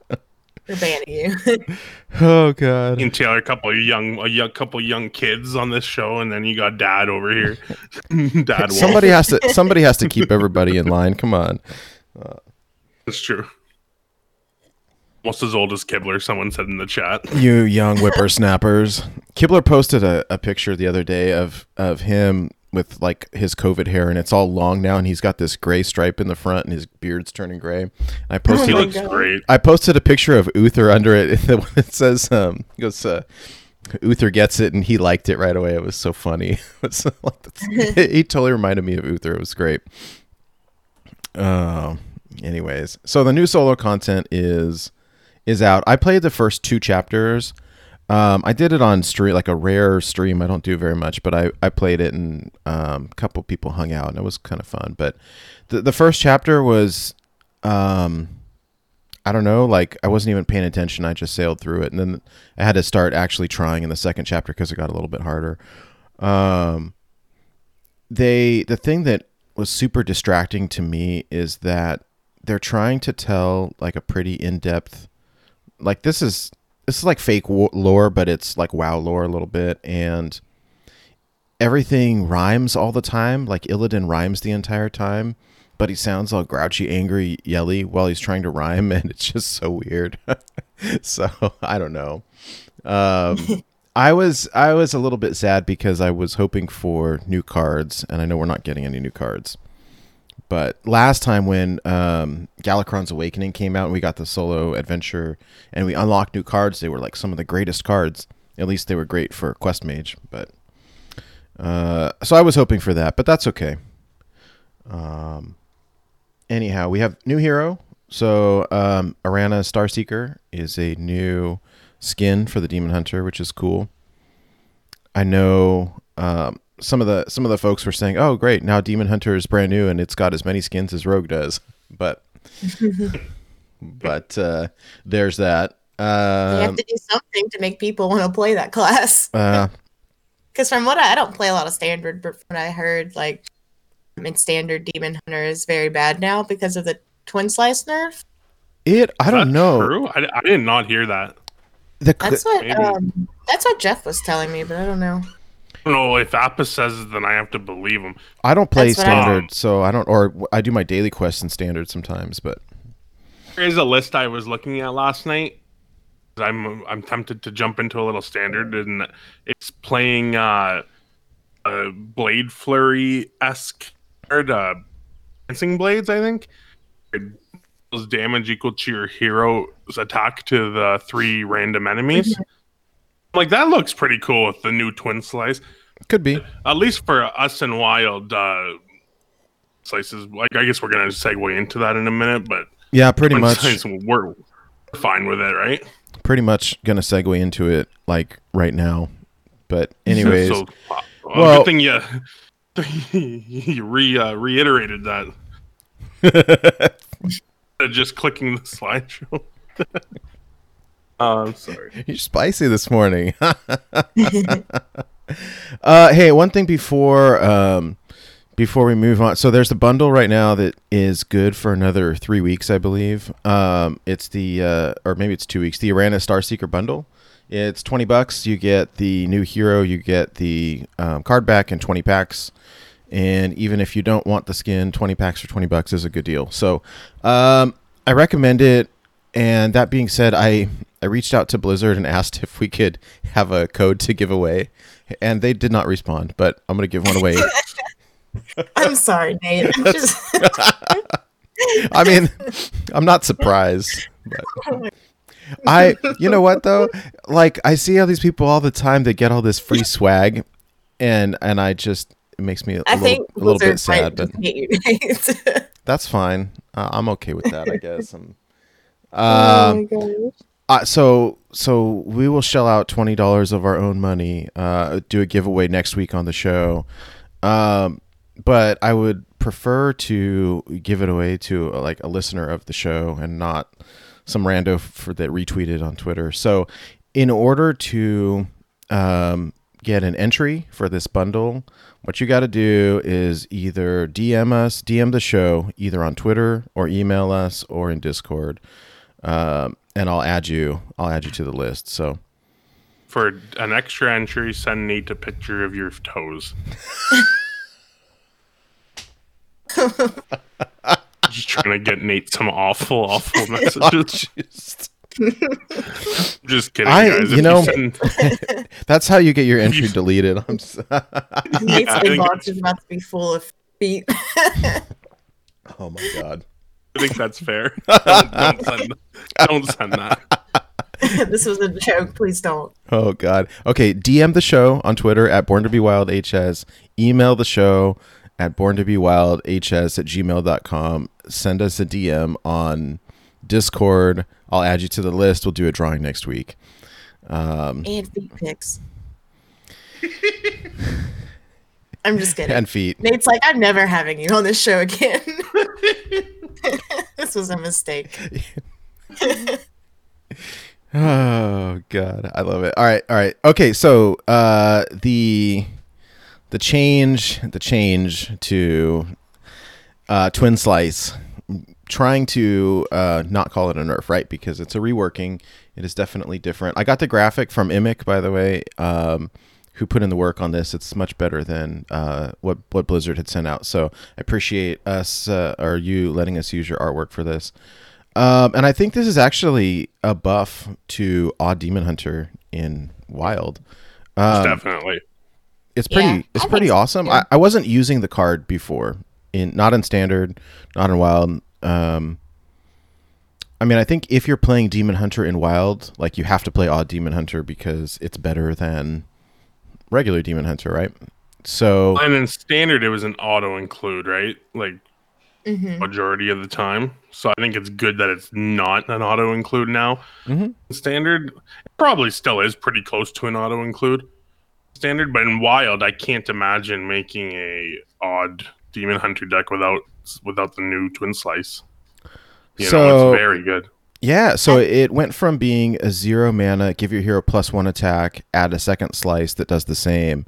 Kidding. We're banning you. Oh God. You and Taylor, a couple of young, a young, couple of young kids on this show, and then you got Dad over here. Dad, Somebody has to. Somebody has to keep everybody in line. Come on. That's true. Almost as old as Kibler. Someone said in the chat. You young whippersnappers. Kibler posted a, a picture the other day of of him with like his COVID hair, and it's all long now, and he's got this gray stripe in the front, and his beard's turning gray. And I posted my looks great. I posted a picture of Uther under it. The one that says, um, he goes, uh, Uther gets it, and he liked it right away. It was so funny. It's like that's- he totally reminded me of Uther. It was great. Um. anyways, so the new solo content is is out. I played the first two chapters. Um, I did it on stream, like a rare stream. I don't do very much, but I, I played it and um, a couple people hung out and it was kind of fun. But the, the first chapter was, um, I don't know, like I wasn't even paying attention. I just sailed through it. And then I had to start actually trying in the second chapter because it got a little bit harder. Um, they, the thing that was super distracting to me is that they're trying to tell like a pretty in-depth, like this is this is like fake lore, but it's like WoW lore a little bit, and everything rhymes all the time. Like Illidan rhymes the entire time, but he sounds all grouchy, angry, yelly while he's trying to rhyme, and it's just so weird. so I don't know. Um, I was I was a little bit sad because I was hoping for new cards, and I know we're not getting any new cards. But last time when um, Galakrond's Awakening came out and we got the solo adventure and we unlocked new cards, they were like some of the greatest cards. At least they were great for Quest Mage. But uh, so I was hoping for that, but that's okay. Um, anyhow, we have new hero. So um, Aranna Starseeker is a new skin for the Demon Hunter, which is cool. I know um, some of the some of the folks were saying, "Oh, great! Now Demon Hunter is brand new and it's got as many skins as Rogue does." But but uh, there's that. Uh, you have Um, to do something to make people want to play that class. uh, Because from what I, I don't play a lot of standard, but from what I heard, like I mean, standard, Demon Hunter is very bad now because of the twin slice nerf. It. I Is don't that know. True? I, I did not hear that. The That's what um, that's what Jeff was telling me, but I don't know. I don't know if Appa says it, then I have to believe him. I don't play That's what I- standard, so I don't. Or I do my daily quests in standard sometimes, but There is a list I was looking at last night. I'm I'm tempted to jump into a little standard, and it's playing uh, a Blade Flurry esque card, uh, dancing blades. I think it deals damage equal to your hero's attack to the three random enemies. Like that looks pretty cool with the new twin slice. Could be. At least for us and wild uh, slices. Like I guess we're gonna segue into that in a minute, but Yeah, pretty much. slice, we're fine with it, right? Pretty much gonna segue into it like right now. But anyways, so, uh, Well- good thing you you re uh, reiterated that. Just clicking the slideshow. uh, I'm sorry. You're spicy this morning. Uh, hey, one thing before um, before we move on. So there's the bundle right now that is good for another three weeks, I believe. Um, it's the uh, or maybe it's two weeks. The Aranna Starseeker bundle. It's twenty bucks. You get the new hero. You get the um, card back and twenty packs. And even if you don't want the skin, twenty packs for twenty bucks is a good deal. So um, I recommend it. And that being said, I I reached out to Blizzard and asked if we could have a code to give away, and they did not respond. But I'm gonna give one away. I'm sorry, Nate. I'm just I mean, I'm not surprised. But I, you know what though? Like I see all these people all the time that get all this free swag, and and I just it makes me a I little, think a little bit sad. But hate you, Nate. that's fine. Uh, I'm okay with that. I guess. I'm, oh um, my gosh. Uh, so so we will shell out twenty dollars of our own money. Uh, do a giveaway next week on the show. Um, but I would prefer to give it away to uh, like a listener of the show and not some rando for that retweeted on Twitter. So in order to um, get an entry for this bundle, what you got to do is either DM us, DM the show, either on Twitter or email us or in Discord um, and I'll add you. I'll add you to the list. So For an extra entry, send Nate a picture of your toes. Just trying to get Nate some awful, awful messages. Just- Just kidding, I- guys. you If know- send- that's how you get your entry deleted. I'm s- Nate's I think inbox is about to be full of feet. oh my god. I think that's fair. Don't, don't send, don't send that. this was a joke. Please don't. Oh god. Okay, DM the show on Twitter at Born to Be Wild HS. Email the show at born to be wild hs at gmail.com. Send us a DM on Discord. I'll add you to the list. We'll do a drawing next week. Um, And feet pics. I'm just kidding. and feet. Nate's like, I'm never having you on this show again. this was a mistake. Oh god, I love it. All right, all right. Okay, so uh the the change the change to uh twin slice trying to uh not call it a nerf, right? Because it's a reworking. It is definitely different. I got the graphic from Imic by the way. Um who put in the work on this. It's much better than uh, what what Blizzard had sent out. So I appreciate us uh, or you letting us use your artwork for this. Um, and I think this is actually a buff to Odd Demon Hunter in Wild. Um, Definitely. it's pretty Yeah, it's I pretty so, awesome. too. I, I wasn't using the card before in not in standard, not in wild. Um I mean, I think if you're playing Demon Hunter in wild, like you have to play Odd Demon Hunter because it's better than regular Demon Hunter, right? So And in standard, it was an auto include, right? Like hmm majority of the time. So I think it's good that it's not an auto include now. Mhm. Standard it probably still is pretty close to an auto include standard, but in wild, I can't imagine making a odd demon hunter deck without without the new twin slice. You know, So- it's very good. Yeah, so it went from being a zero mana, give your hero plus one attack, add a second slice that does the same,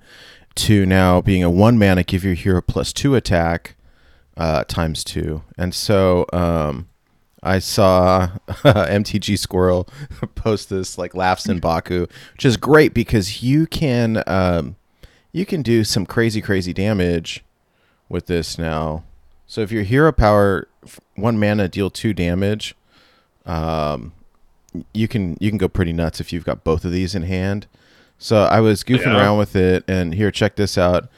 to now being a one mana, give your hero plus two attack, uh, times two. And so um, I saw MTG Squirrel post this like laughs in Baku, which is great because you can um, you can do some crazy crazy damage with this now. So if your hero power one mana deal two damage, um, you can you can go pretty nuts if you've got both of these in hand. So I was goofing Yeah. around with it, and here, check this out.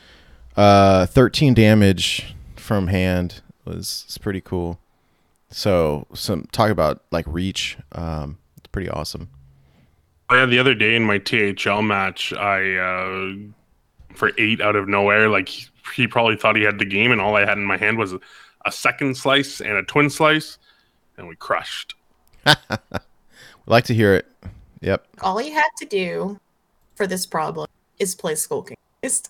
Uh, 13 damage from hand was it's pretty cool. So some talk about like reach. Um, it's pretty awesome. Oh, Yeah, the other day in my THL match, I uh, for eight out of nowhere, like he, probably thought he had the game, and all I had in my hand was a second slice and a twin slice, and we crushed. like to hear it. Yep. All he had to do for this problem is play Skulking. It's-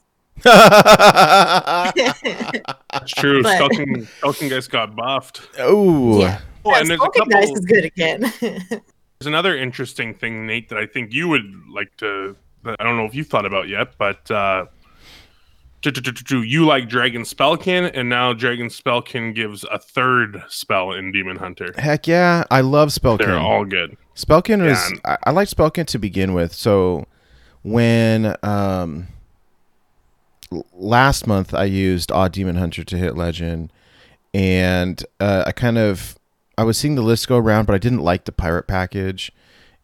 It's true. But- Skulking, Skulking Geist got buffed. oh, yeah, Oh, and there's a Skull couple. Is good again. There's another interesting thing, Nate, that I think you would like to. That I don't know if you've thought about yet, but uh, do- do- do- do- do, you like Dragon Spellkin, and now Dragon Spellkin gives a third spell in Demon Hunter. heck yeah! I love Spellkin. They're Spellkin. all good. Spellkin was Yeah, and- I, I liked Spellkin to begin with. So when um last month I used Odd Demon Hunter to hit Legend, and uh, I kind of I was seeing the list go around, but I didn't like the pirate package,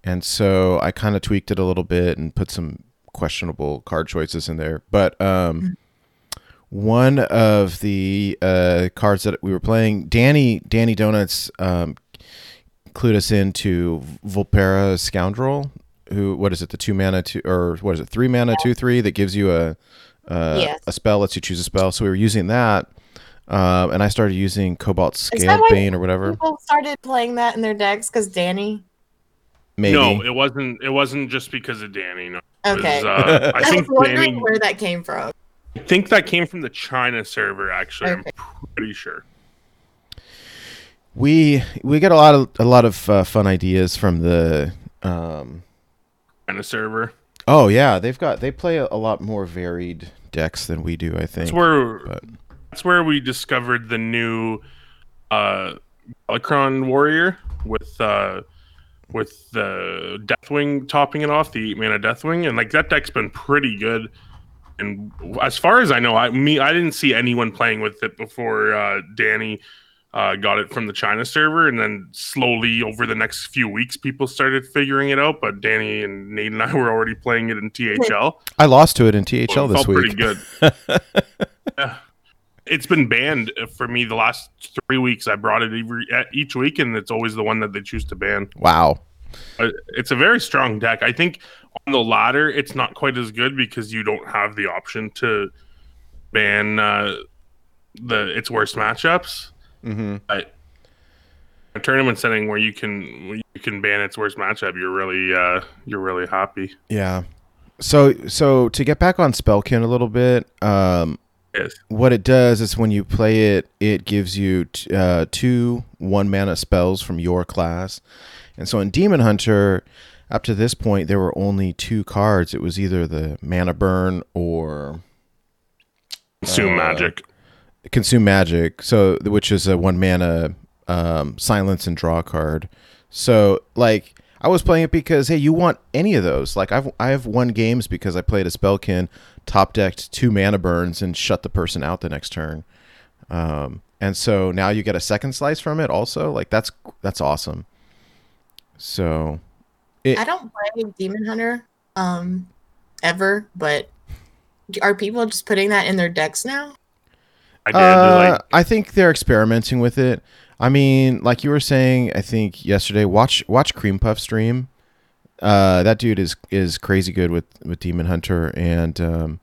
and so I kind of tweaked it a little bit and put some questionable card choices in there. But um. One of the uh, cards that we were playing, Danny Danny Donuts um, clued us into Vulpera Scoundrel, who what is it, the two mana two or what is it, three mana two three that gives you a uh, Yes. a spell, lets you choose a spell. So we were using that, um, and I started using Cobalt that Scaled why Bane or whatever. People started playing that in their decks because Danny. Maybe No, it wasn't. It wasn't just because of Danny. No, It was, Okay. uh, I I, think was wondering Danny. where that came from. I think that came from the China server. Actually, Okay. I'm pretty sure. we we get a lot of a lot of uh, fun ideas from the. Um, China server. oh yeah, they've got they play a, a lot more varied decks than we do. I think. That's where but- that's where we discovered the new uh Galakrond warrior with uh with the Deathwing topping it off, the eight mana Deathwing, and like that deck's been pretty good. And as far as I know, I me I didn't see anyone playing with it before uh, Danny uh, got it from the China server, and then slowly over the next few weeks, people started figuring it out. But Danny and Nate and I were already playing it in THL. I lost to it in THL it this week. pretty good. yeah. It's been banned for me the last three weeks. I brought it every, each week, and it's always the one that they choose to ban. Wow. It's a very strong deck. I think on the ladder, it's not quite as good because you don't have the option to ban uh, the its worst matchups. Mm-hmm. But a tournament setting where you can you can ban its worst matchup, you're really uh, you're really happy. Yeah. So so to get back on Spellkin a little bit, um, Yes. what it does is when you play it, it gives you t- uh, two one mana spells from your class. And so in Demon Hunter, up to this point, there were only two cards. It was either the Mana Burn or Consume Uh, magic. Consume Magic. So which is a one mana um, silence and draw card. So like I was playing it because hey, you want any of those? Like I've I've won games because I played a Spellkin, top decked two mana burns and shut the person out the next turn. Um, and so now you get a second slice from it also. Like that's that's awesome. So I don't play Demon Hunter um ever, but are people just putting that in their decks now? I did Uh, like I think they're experimenting with it. I mean, like you were saying, I think yesterday. Watch watch Cream Puff stream. Uh, that dude is is crazy good with with Demon Hunter, and um,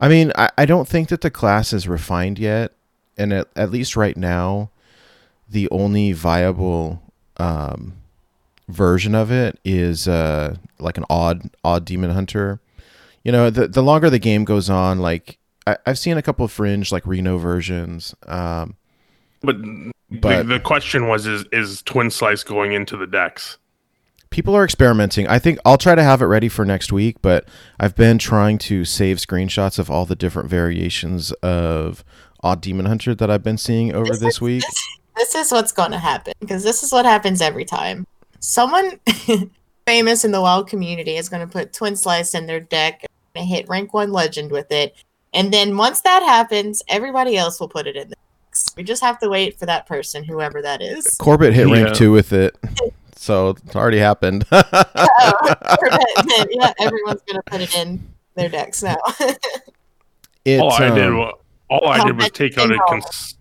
I mean, I, I don't think that the class is refined yet, and at, at least right now, the only viable um, version of it is uh, like an odd odd Demon Hunter. You know, the the longer the game goes on, like I, I've seen a couple of fringe like Reno versions, um, But, But- the, the question was: Is is Twin Slice going into the decks? people are experimenting. I think I'll try to have it ready for next week, but I've been trying to save screenshots of all the different variations of Odd Demon Hunter that I've been seeing over This this is- week. This is what's going to happen because this is what happens every time. Someone famous in the wild community is going to put Twin Slice in their deck and hit rank one legend with it. And then once that happens, everybody else will put it in the decks. We just have to wait for that person, whoever that is. Corbett hit rank Yeah. two with it, so it's already happened. yeah, everyone's going to put it in their decks now. It's, all I did, um, wa- all I did was take out a. Cons-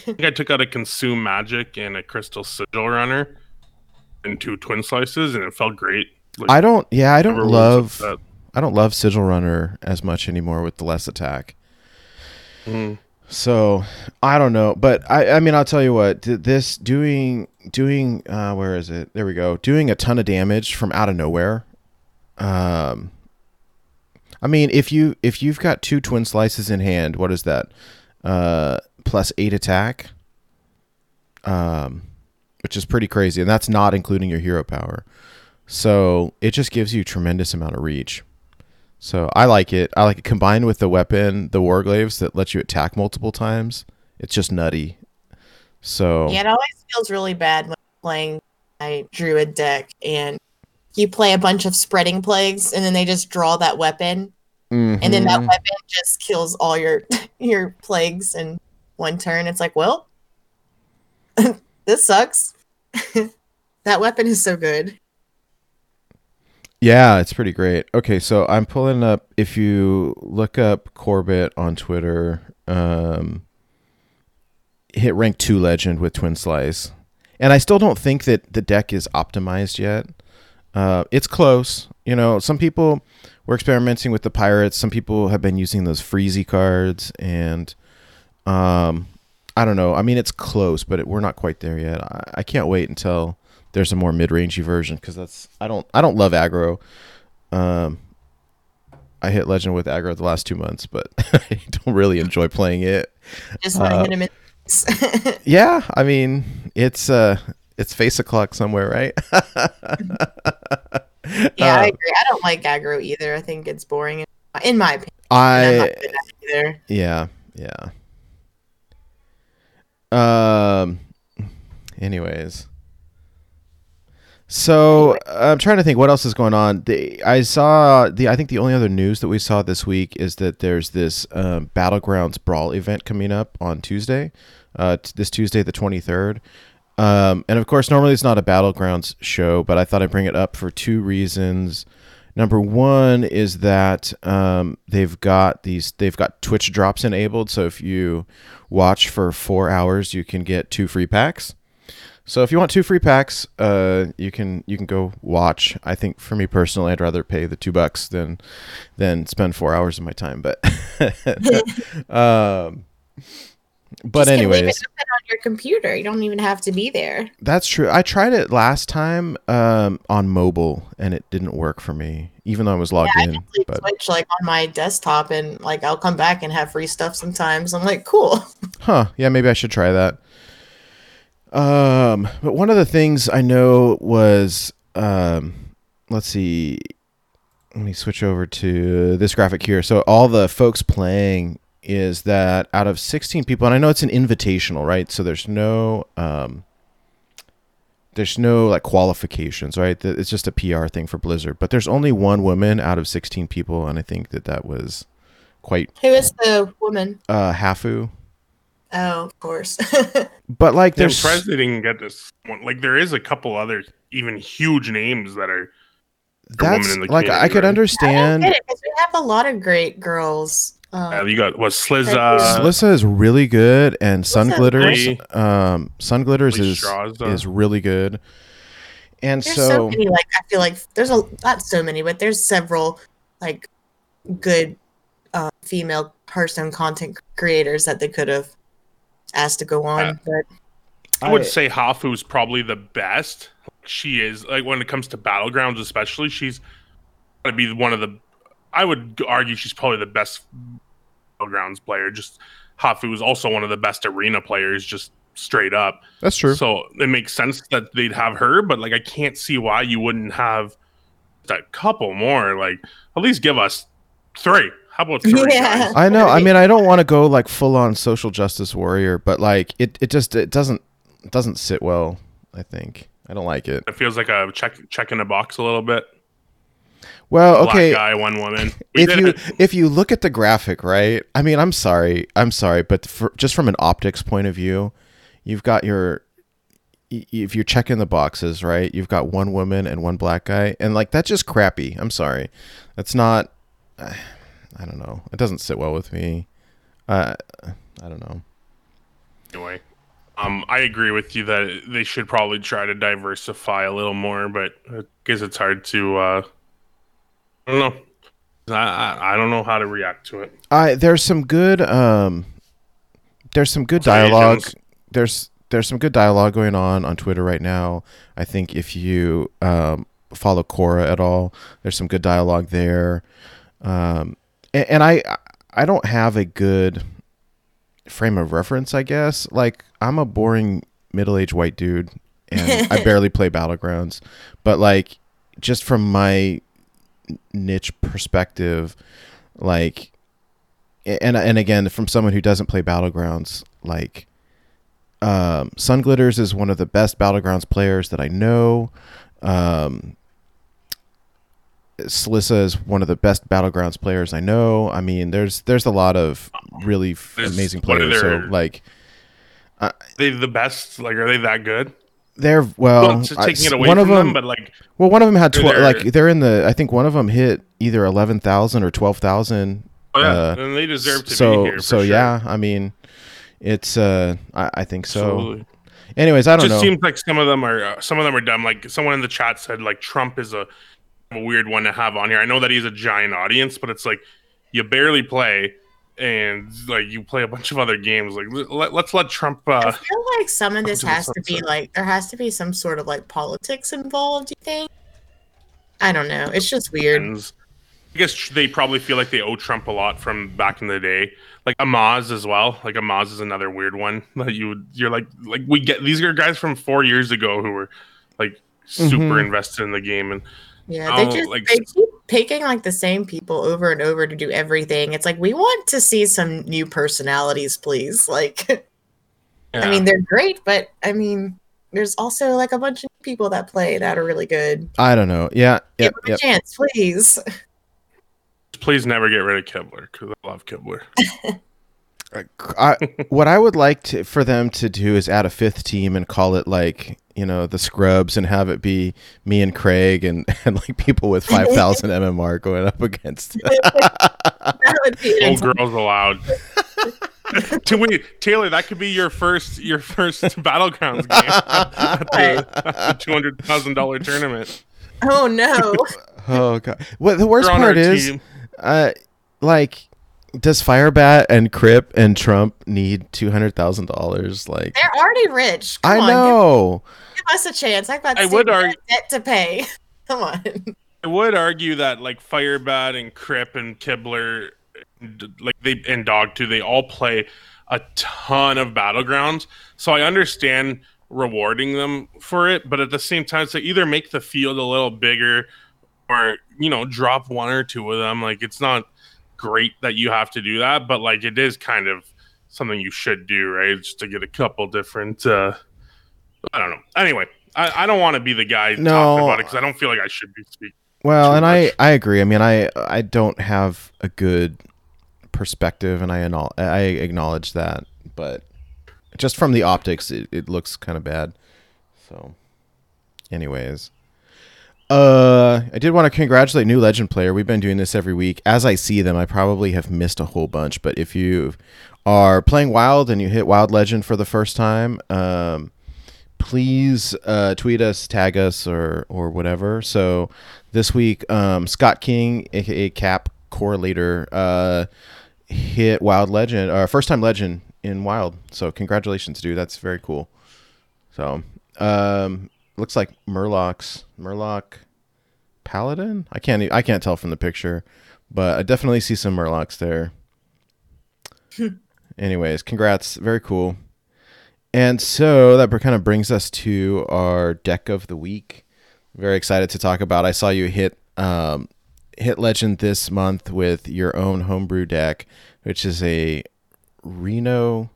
I think I took out a consume magic and a crimson sigil runner, and two twin slices, and it felt great. Like, I don't. Yeah, I don't love. I don't love Sigil Runner as much anymore with the less attack. Mm. So I don't know, but I, I mean, I'll tell you what. This doing doing uh, where is it? There we go. Doing a ton of damage from out of nowhere. Um, I mean, if you if you've got two twin slices in hand, what is that? Uh, plus eight attack. Um, which is pretty crazy, and that's not including your hero power. So it just gives you tremendous amount of reach. So I like it. I like it combined with the weapon, the warglaives that lets you attack multiple times. It's just nutty. So Yeah, it always feels really bad when playing my druid deck and you play a bunch of spreading plagues and then they just draw that weapon and then that Mhm. weapon just kills all your your plagues in one turn. It's like, well, this sucks. that weapon is so good. Yeah, it's pretty great. Okay, so I'm pulling up. If you look up Corbett on Twitter, um, hit rank two legend with Twin Slice, and I still don't think that the deck is optimized yet. Uh, it's close. You know, some people were experimenting with the pirates. Some people have been using those freezy cards, and um, I don't know. I mean, it's close, but it, we're not quite there yet. I, I can't wait until there's a more mid-rangey version because that's I don't I don't love aggro. Um, I hit legend with aggro the last two months, but I don't really enjoy playing it. Just want to Uh, hit him in. Yeah, I mean it's uh it's face o'clock somewhere, right? yeah, I uh, agree. I don't like aggro either. I think it's boring, in my opinion. and I'm I not good at either. Yeah, yeah. Um. Anyways, so I'm trying to think what else is going on. The, I saw the. I think the only other news that we saw this week is that there's this um, battlegrounds brawl event coming up on Tuesday, uh, t- this Tuesday the 23rd. Um, and of course, normally it's not a battlegrounds show, but I thought I'd bring it up for two reasons. Number one is that um, they've got these they've got Twitch drops enabled, so if you watch for four hours, you can get two free packs. So if you want two free packs, uh, you can you can go watch. I think for me personally, I'd rather pay the two bucks than than spend four hours of my time. But um, but Just can leave it anyways, on your computer. You don't even have to be there. that's true. I tried it last time um, on mobile, and it didn't work for me, even though I was logged I in. But Twitch like on my desktop, and like I'll come back and have free stuff sometimes. I'm like, cool. Huh. Yeah, maybe I should try that. Um, but one of the things I know was, um, let's see. Let me switch over to this graphic here. So all the folks playing is that out of 16 people, and I know it's an invitational, right? So there's no, um, there's no like qualifications, right? It's just a PR thing for Blizzard. But there's only one woman out of 16 people, and I think that that was quite Who is the woman? uh Hafu. Oh, of course. But like, I'm there's surprised they didn't get this one. Like there is a couple other even huge names that are that's like I could right? Understand. don't get it 'cause we have a lot of great girls. Um, uh, you got what Slizza, Slissa is really good, and Sun Glitters, great. um, Sun Glitters Lee is Straza. is really good. And there's so, so, many. Like I feel like there's a not so many, but there's several like good uh, female person content creators that they could have asked to go on. Uh, but I would say Hafu's probably the best. She is like when it comes to battlegrounds, especially. She's got to be one of the. I would argue she's probably the best battlegrounds player. Just Hafu is also one of the best arena players. Just straight up. That's true. So it makes sense that they'd have her, but like I can't see why you wouldn't have a couple more. Like at least give us three. How about three? Yeah. I know. I mean, I don't want to go like full on social justice warrior, but like it, it just it doesn't it doesn't sit well. I think I don't like it. It feels like a check check in a box a little bit. Well, Black okay. guy, one woman. We If you it. if you look at the graphic, right? I mean, I'm sorry, I'm sorry, but for, just from an optics point of view, you've got your if you're checking the boxes, right? You've got one woman and one black guy, and like that's just crappy. I'm sorry, that's not. I don't know. It doesn't sit well with me. Uh, I don't know. anyway. Um, I agree with you that they should probably try to diversify a little more, but I guess it's hard to. Uh, don't know. I, I don't know how to react to it. I there's some good um there's some good dialogue. Asians- There's there's some good dialogue going on on Twitter right now. I think if you um, follow Cora at all, there's some good dialogue there. Um, and, and I I don't have a good frame of reference. I guess like I'm a boring middle aged white dude, and I barely play battlegrounds. But like just from my niche perspective, like and and again from someone who doesn't play battlegrounds like um sun glitters is one of the best battlegrounds players that i know um Salissa is one of the best battlegrounds players I know. I mean, there's there's a lot of really f- amazing players. So their- like They the best? Like, are they that good? They're well, Well, taking it away one from of them, them, but like, Well, one of them had twelve. Like they're in the. I think one of them hit either eleven thousand or twelve thousand. oh yeah, Uh, and they deserve to so be here. So sure. yeah. I mean, it's. uh I, I think so. Absolutely. Anyways, I don't just know. seems like some of them are uh, some of them are dumb. Like someone in the chat said, like Trump is a, a weird one to have on here. I know that he's a giant audience, but it's like you barely play, and like you play a bunch of other games. Like let, us let Trump. Uh I feel like some of this to has to be like there has to be some sort of like politics involved. You think? I don't know. It's just weird. I guess they probably feel like they owe Trump a lot from back in the day. Like Amaz as well. Like Amaz is another weird one that you would you're like like we get these are guys from four years ago who were like super Mhm. invested in the game and Yeah, they just like- they keep picking like the same people over and over to do everything. It's like we want to see some new personalities, please. Like, I mean, they're great, but I mean, there's also like a bunch of people that play that are really good. I don't know. Yeah. Give Yep. them Yep. a chance, please. please never get rid of Kibler because I love Kibler. I, what I would like to, for them to do is add a fifth team and call it like you know the Scrubs and have it be me and Craig and, and like people with five thousand MMR going up against. that would be Old girls allowed. to wait, Taylor, that could be your first your first battlegrounds game at the, at the two hundred thousand dollar tournament. Oh no. oh god! What the worst You're on part our is, team. uh, like, does Firebat and Kripp and Trump need two hundred thousand dollars? Like, They're already rich. Come I on, know. Give, give us a chance. I've got I would debt- argue- debt to pay. Come on. I would argue that like Firebat and Kripp and Kibler, like they and Dog too, they all play a ton of battlegrounds. So I understand rewarding them for it, but at the same time, so either make the field a little bigger, or you know, drop one or two of them. Like it's not great that you have to do that, but like it is kind of something you should do, right? Just to get a couple different. uh I don't know. Anyway. I, I don't want to be the guy No. talking about it because I don't feel like I should be speaking. Well, and I much. I agree. I mean, I I don't have a good perspective, and I I acknowledge that, but just from the optics, it, it looks kind of bad. So, anyways. Uh, I did want to congratulate new legend player. We've been doing this every week. As I see them, I probably have missed a whole bunch. But if you are playing Wild and you hit Wild Legend for the first time, um, please uh, tweet us, tag us, or or whatever. So this week, um, Scott King, aka Cap Correlator, uh, hit Wild Legend, or first time Legend in Wild. So congratulations, dude. That's very cool. So um, looks like Murloc's Murloc Paladin. I can't I can't tell from the picture, but I definitely see some Murlocs there. Anyways, congrats. Very cool. and so that kind of brings us to our deck of the week. Very excited to talk about. I saw you hit um, hit legend this month with your own homebrew deck, which is a Reno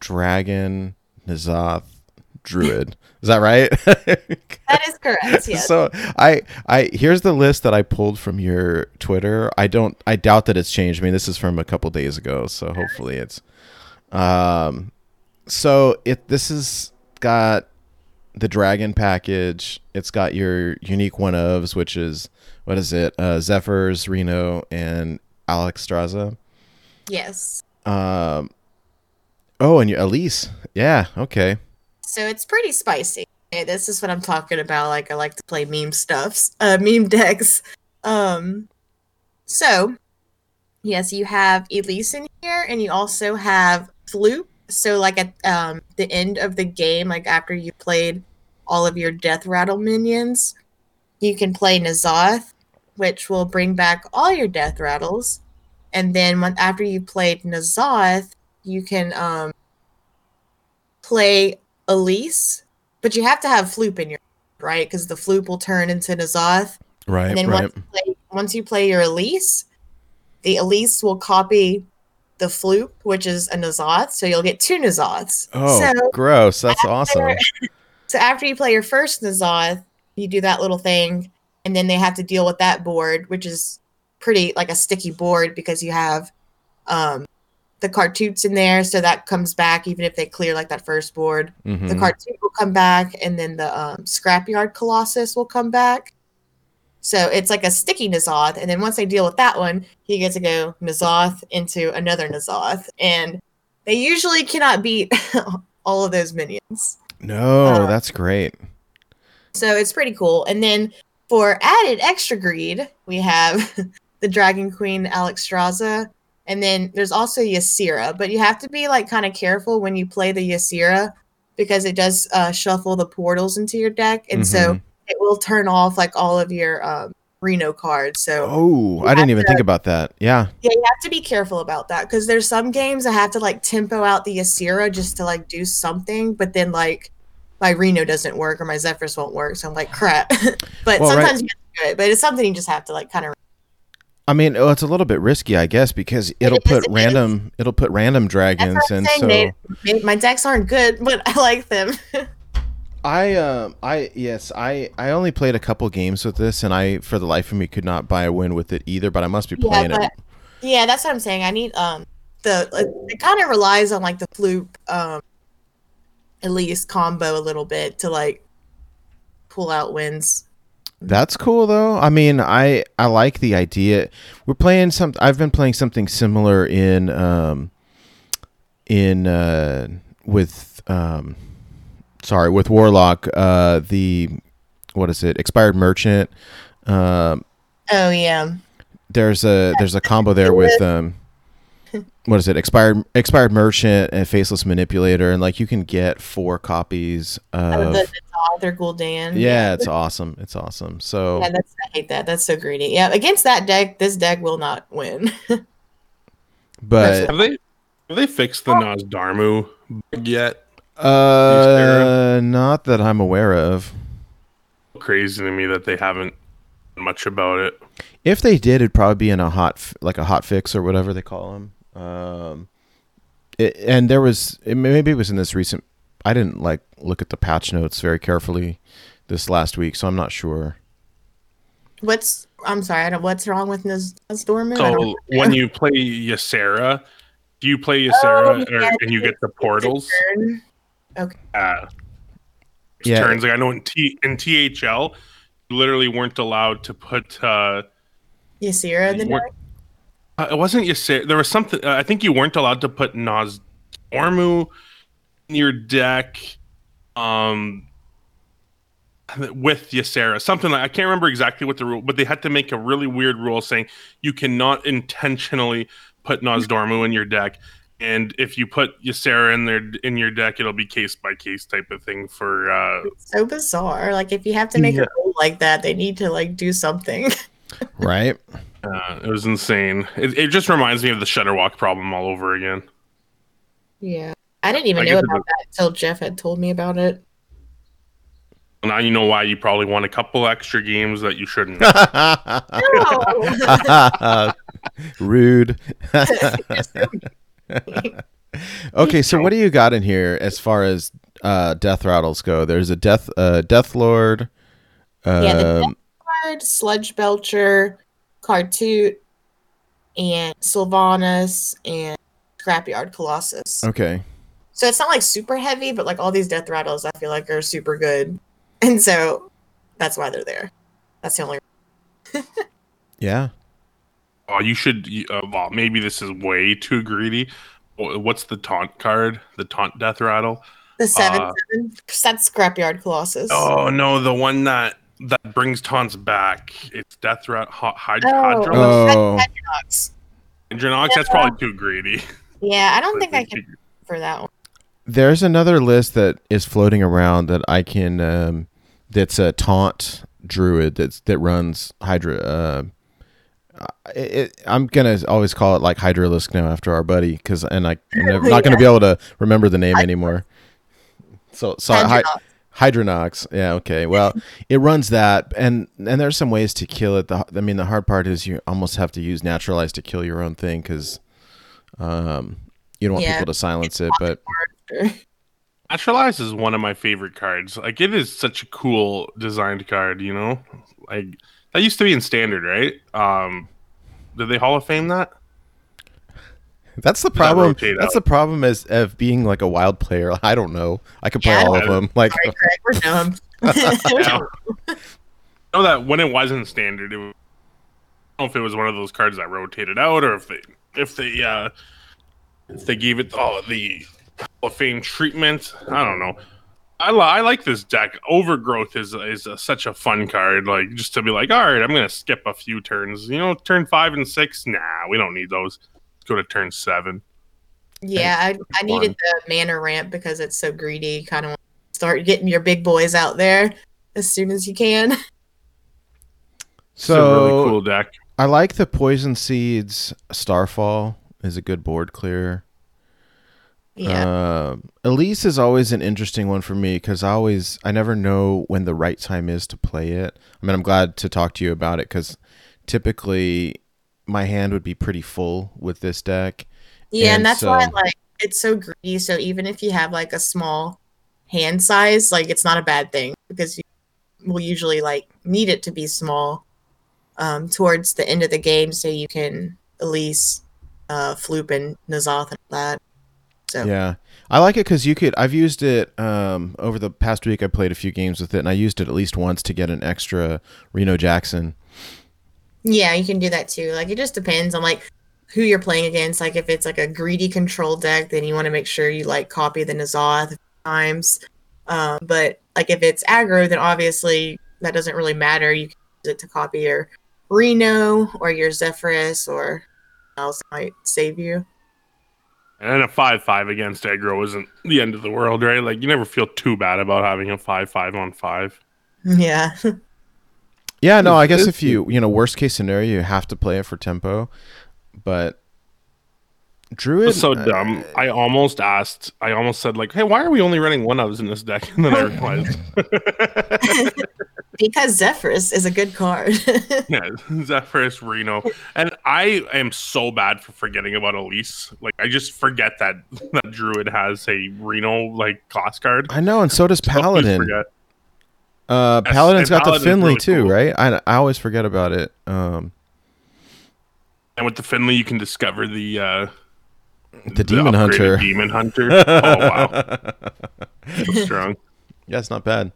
Dragon N'Zoth Druid. Is that right? That is correct. Yes. So I I here's the list that I pulled from your Twitter. I don't I doubt that it's changed. I mean, this is from a couple days ago, so hopefully it's um so it this has got the dragon package. It's got your unique one ofs, which is what is it? Uh Zephrys, Reno, and Alexstrasza. yes. Um Oh, and your Elise. Yeah, okay. So it's pretty spicy. Okay, this is what I'm talking about. Like I like to play meme stuffs, uh, meme decks. Um, so yes, you have Elise in here, and you also have Floop. So like at um the end of the game, like after you played all of your Death Rattle minions, you can play N'Zoth, which will bring back all your Death Rattles, and then when, after you played N'Zoth, you can um play Elise, but you have to have Floop in your right because the Floop will turn into N'Zoth, Right, and then right. once, you play, once you play your Elise, the Elise will copy the Floop, which is a N'Zoth, so you'll get two N'Zoths. Oh, so, gross. That's awesome. so after you play your first N'Zoth, you do that little thing, and then they have to deal with that board, which is pretty like a sticky board because you have um, the Khartuts in there, so that comes back even if they clear like that first board. The Mhm. Khartut will come back, and then the um, scrapyard colossus will come back. So it's like a sticky N'Zoth, and then once they deal with that one, he gets to go N'Zoth into another N'Zoth, and they usually cannot beat all of those minions. No, Uh, that's great. So it's pretty cool. And then for added extra greed, we have the Dragon Queen Alexstrasza, and then there's also Ysera, but you have to be like kind of careful when you play the Ysera because it does uh, shuffle the portals into your deck, and so Mhm. it will turn off like all of your um, Reno cards. So Oh, I didn't even to- think about that. Yeah. yeah, you have to be careful about that because there's some games I have to like tempo out the Ysera just to like do something, but then like my Reno doesn't work or my Zephrys won't work, so I'm like crap. but Well, right- sometimes you have to do it, but it's something you just have to like kind of. I mean, well, it's a little bit risky, I guess, because it'll is, put it is. random it'll put random dragons, and saying. so my decks aren't good, but I like them. I um I yes I I only played a couple games with this, and I for the life of me could not buy a win with it either. But I must be Yeah, playing but it. yeah, that's what I'm saying. I need um the like, it kind of relies on like the fluke um at least combo a little bit to like pull out wins. That's cool though. I mean, I I like the idea. We're playing some. I've been playing something similar in um in uh with um sorry with Warlock. Uh, the what is it? Expired Merchant. Um, Oh yeah. there's a there's a combo there with um what is it expired expired merchant and faceless manipulator and like you can get four copies of of the, the Author Gul'dan. yeah it's awesome it's awesome so Yeah, that's I hate that. That's so greedy. Yeah, against that deck, this deck will not win. but Have they have they fixed the Nozdormu bug yet? uh not that i'm aware of Crazy to me that they haven't much about it. if they did it'd probably be in a hot like a hot fix or whatever they call them um it, and there was it, maybe it was in this recent i didn't like look at the patch notes very carefully this last week so i'm not sure what's I'm sorry, I don't what's wrong with Naz Dorman? So when you play Ysera, do you play Ysera Oh, or, yeah, and you get the portals? Okay. Uh, Yeah. turns like I know in T in THL, you literally weren't allowed to put. Uh, Ysera in the What- deck. uh, it wasn't Ysera. There was something. Uh, I think you weren't allowed to put Nas Ormu in your deck. Um. With Ysera, something like I can't remember exactly what the rule, but they had to make a really weird rule saying you cannot intentionally put Nozdormu in your deck, and if you put Ysera in there in your deck, it'll be case by case type of thing for. uh It's so bizarre. Like if you have to make Yeah. a rule like that, they need to like do something. right uh, It was insane. It, it just reminds me of the Shudderwock problem all over again. yeah. I didn't even I know about that until Jeff had told me about it. Now you know why you probably won a couple extra games that you shouldn't. No. Rude. okay, so what do you got in here as far as uh, death rattles go? There's a death uh, Deathlord. Um, Yeah, the Death Card, Sludge Belcher, Khartut, and Sylvanas, and Scrapyard Colossus. okay. So it's not like super heavy, but like all these death rattles, I feel like are super good, and so that's why they're there. That's the only. Yeah. oh, you should. Uh, well, maybe this is way too greedy. What's the taunt card? The taunt death rattle. The seven Uh, seven. That's Scrapyard Colossus. Oh no, the one that that brings taunts back. It's death rat. Hyd- Oh. Hydra. Oh. Hydronox. Hydronox, That's probably too greedy. Yeah, I don't think I can for that one. There's another list that is floating around that I can. Um, that's a taunt druid that's that runs Hydra. Uh, it, I'm gonna always call it like Hydralisk now after our buddy because and I, I'm never, not gonna be able to remember the name anymore. So so Hy- Hydronox. Yeah. Okay. Well, it runs that, and and there's some ways to kill it. The I mean, the hard part is you almost have to use naturalize to kill your own thing because, um, you don't want Yeah. people to silence it. But Naturalize is one of my favorite cards. Like it is such a cool designed card, you know? Like that used to be in standard, right? Um did they Hall of Fame that? that's the problem. rotate That's out? the problem as of being like a wild player. I don't know. I could play Yeah, all of them. Like Sorry, Craig, we're dumb. Yeah. I know that when it wasn't standard, it was, I don't know if it was one of those cards that rotated out or if they if they uh if they gave it all the Hall of Fame treatment. I don't know. I, li- I like this deck. Overgrowth is is a, such a fun card. Like just to be like, all right, I'm gonna skip a few turns. You know, turn five and six. Nah, we don't need those. Let's go to turn seven. yeah, I, I needed the mana ramp because it's so greedy. Kind of start getting your big boys out there as soon as you can. It's a really cool deck. I like the poison seeds. Starfall is a good board clear. Yeah, Uh, Elise is always an interesting one for me because I always I never know when the right time is to play it. I mean, I'm glad to talk to you about it because typically my hand would be pretty full with this deck. yeah, and and that's why so- like it's so greedy. So even if you have like a small hand size, like it's not a bad thing because you will usually like need it to be small um, towards the end of the game, so you can Elise, uh, Floop, and Nazoth and all that. So Yeah, I like it because you could. I've used it um, over the past week. I played a few games with it, and I used it at least once to get an extra Reno Jackson. Yeah, you can do that too. Like it just depends on like who you're playing against. Like if it's like a greedy control deck, then you want to make sure you like copy the Nazoth times. Um, but like if it's aggro, then obviously that doesn't really matter. You can use it to copy your Reno or your Zephrys or else might save you. And then a five five against aggro isn't the end of the world, right? Like you never feel too bad about having a five five on five. Yeah. Yeah, no, I guess if you you know worst case scenario, you have to play it for tempo, but Druid It's so uh, dumb. I almost asked. I almost said like, "Hey, why are we only running one of us in this deck?" And then I realized, because Zephrys is a good card. yeah, Zephrys Reno, and I am so bad for forgetting about Elise. Like, I just forget that that Druid has a Reno like class card. I know, and so does I always Paladin. forget. Uh, Yes, Paladin's and got the Finley really too, cool. right? I, I always forget about it. Um, And with the Finley, you can discover the uh, the Demon Hunter. Demon Hunter. oh wow, so strong. Yeah, it's not bad.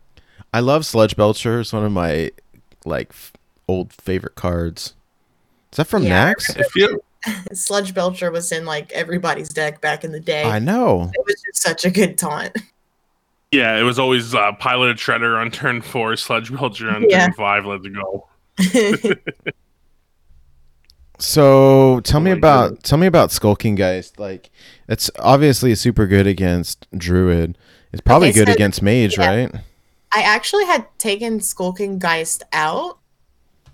I love Sludge Belcher. It's one of my like f- old favorite cards. Is that from Yeah, I Naxx? I feel Sludge Belcher was in like everybody's deck back in the day. I know. it was just such a good taunt. yeah, it was always uh, piloted Shredder on turn four, Sludge Belcher on Yeah. turn five. Let's go. So tell me my about tell me about Skulking Geist. Like it's obviously super good against Druid. It's probably Okay, good so- against Mage, yeah. right? I actually had taken Skulking Geist out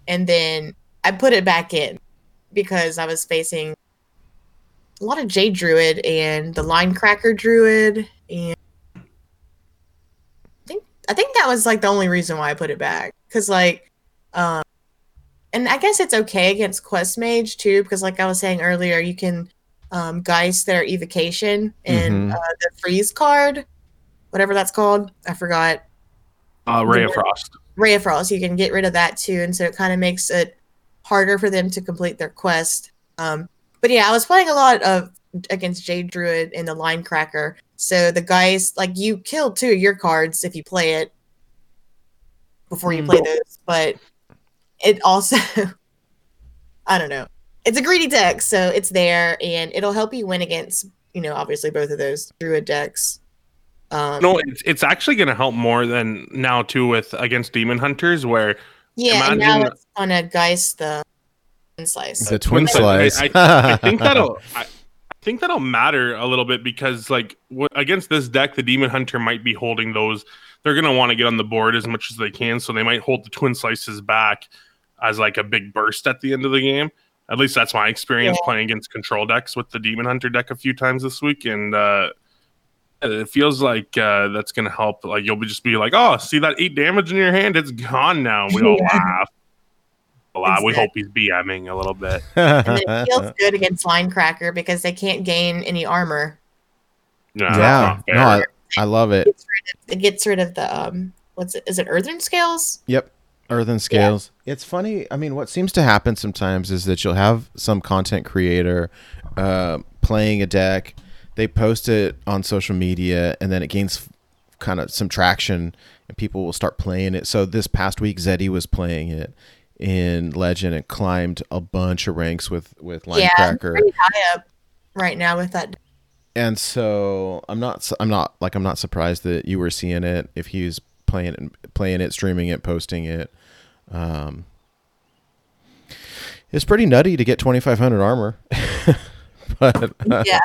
and then I put it back in because I was facing a lot of Jade Druid and the Linecracker Druid, and I think I think that was like the only reason why I put it back because like, um, and I guess it's okay against Quest Mage too because like I was saying earlier, you can um, Geist their evocation and Mhm. uh, the freeze card, whatever that's called. I forgot. Uh, Ray of Frost. Ray of Frost. You can get rid of that too, and so it kind of makes it harder for them to complete their quest. Um, but yeah, I was playing a lot of against Jade Druid and the Linecracker. So the guys like you kill two of your cards if you play it before you play those, but it also I don't know. It's a greedy deck, so it's there and it'll help you win against, you know, obviously both of those Druid decks. Um, No, it's, it's actually going to help more than now too with against demon hunters where Yeah, and now Imagine- it's gonna Geist the twin slice. The twin I- slice. I, I think that'll I, I think that'll matter a little bit because like w- against this deck, the demon hunter might be holding those. They're gonna want to get on the board as much as they can, so they might hold the twin slices back as like a big burst at the end of the game. At least that's my experience Yeah. playing against control decks with the demon hunter deck a few times this week, and uh, it feels like uh, that's gonna help. Like you'll be just be like, "Oh, see that eight damage in your hand? It's gone now." We all Yeah. laugh. A lot. We hope he's BMing a little bit. and it feels good against Linecracker because they can't gain any armor. No, yeah, no, I, I love it. It gets rid of the um, what's it? Is it Earthen Scales? Yep. Earthen scales. It's funny. I mean, what seems to happen sometimes is that you'll have some content creator uh, playing a deck. They post it on social media, and then it gains kind of some traction, and people will start playing it. So this past week, Zeddy was playing it in Legend and climbed a bunch of ranks with with yeah, Linecracker. pretty high up right now with that. and so I'm not I'm not like I'm not surprised that you were seeing it if he was playing it playing it streaming it posting it um it's pretty nutty to get 2500 armor but Yeah,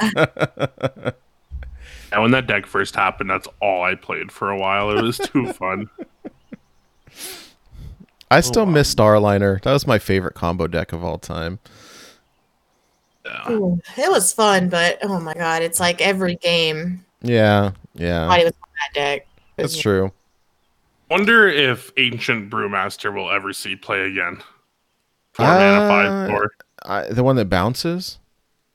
And when that deck first happened, that's all I played for a while. It was too fun. I still miss Starliner that was my favorite combo deck of all time Yeah. Ooh, it was fun, but oh my god, it's like every game. yeah yeah Somebody was on that deck. that's true Wonder if Ancient Brewmaster will ever see play again. Four mana, Uh, five, four. I, the one that bounces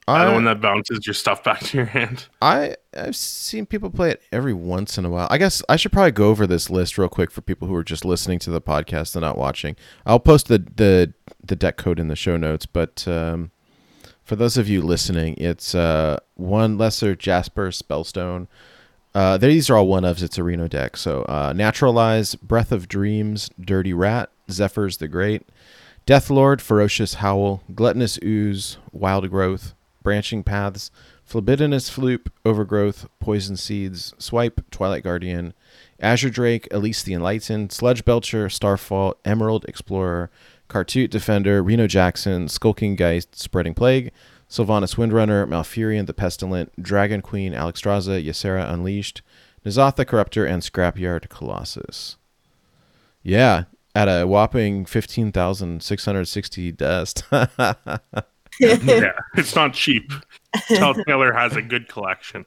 Uh, the I- one that bounces your stuff back to your hand. I I've seen people play it every once in a while. I guess I should probably go over this list real quick for people who are just listening to the podcast and not watching. I'll post the the the deck code in the show notes, but um, for those of you listening, it's uh, one lesser Jasper Spellstone. Uh, these are all one ofs. It's a Reno deck. So uh, Naturalize, Breath of Dreams, Dirty Rat, Zephrys the Great, Deathlord, Ferocious Howl, Gluttonous Ooze, Wild Growth, Branching Paths, Flobbidinous Floop, Overgrowth, Poison Seeds, Swipe, Twilight Guardian, Azure Drake, Elise the Enlightened, Sludge Belcher, Starfall, Emerald Explorer, Khartut Defender, Reno Jackson, Skulking Geist, Spreading Plague, Sylvanas Windrunner, Malfurion the Pestilent, Dragon Queen, Alexstrasza, Ysera Unleashed, N'Zoth the Corruptor, and Scrapyard Colossus. Yeah, at a whopping 15,660 dust. yeah, it's not cheap. Tell Taylor has a good collection.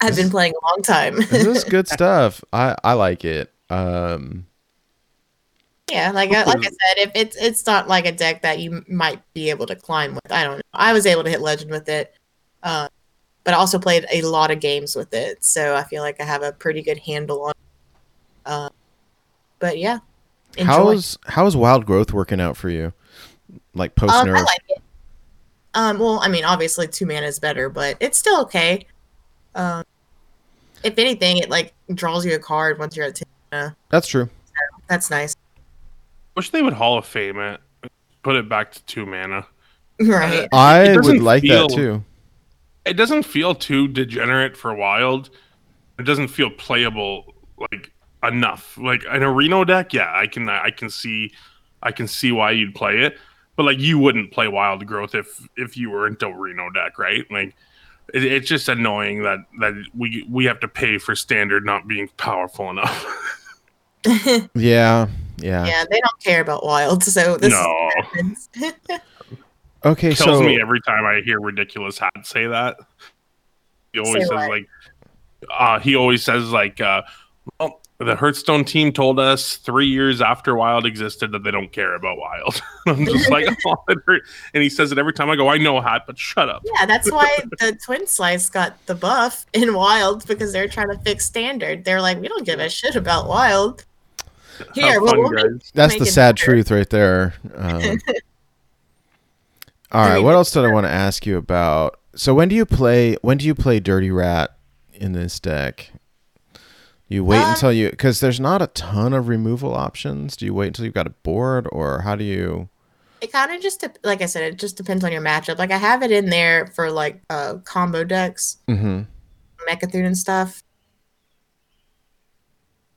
I've been playing a long time. this is good stuff. I, I like it. Um, yeah, like I, like I said, if it's it's not like a deck that you might be able to climb with. I don't know. I was able to hit legend with it, uh, but I also played a lot of games with it, so I feel like I have a pretty good handle on. Uh, but yeah, enjoy. how's how's wild growth working out for you? Like post nerf. Um, I like it. Um, well, I mean, obviously two mana is better, but it's still okay. Um, if anything, it like draws you a card once you're at ten mana. That's true. That's nice, Wish they would Hall of Fame it. Put it back to two mana. right? I would like feel- that too. It doesn't feel too degenerate for wild. It doesn't feel playable like enough. Like an Reno deck, yeah, I can I can see I can see why you'd play it. But like you wouldn't play wild growth if if you were into Reno deck, right? Like it, it's just annoying that that we we have to pay for standard not being powerful enough. Yeah, yeah. yeah, they don't care about wild, so this No. is what happens. Okay, kills so me every time I hear ridiculous hat say that. He always Say says what? like, uh, he always says like, uh, well, the Hearthstone team told us three years after Wild existed that they don't care about Wild. I'm just like, oh, it hurt. and he says it every time I go, I know hat, but shut up. Yeah, that's why the Twin Slice got the buff in Wild because they're trying to fix Standard. They're like, we don't give a shit about Wild. Here, well, fun, we'll make- that's make the sad better. truth right there. Um, all I right, mean, what else did I want to ask you about? So when do you play? When do you play Dirty Rat in this deck? You wait Um, until you because there's not a ton of removal options. Do you wait until you've got a board, or how do you? It kind of just, like I said, it just depends on your matchup. Like I have it in there for like uh combo decks, Mm-hmm. Mecha'thun and stuff.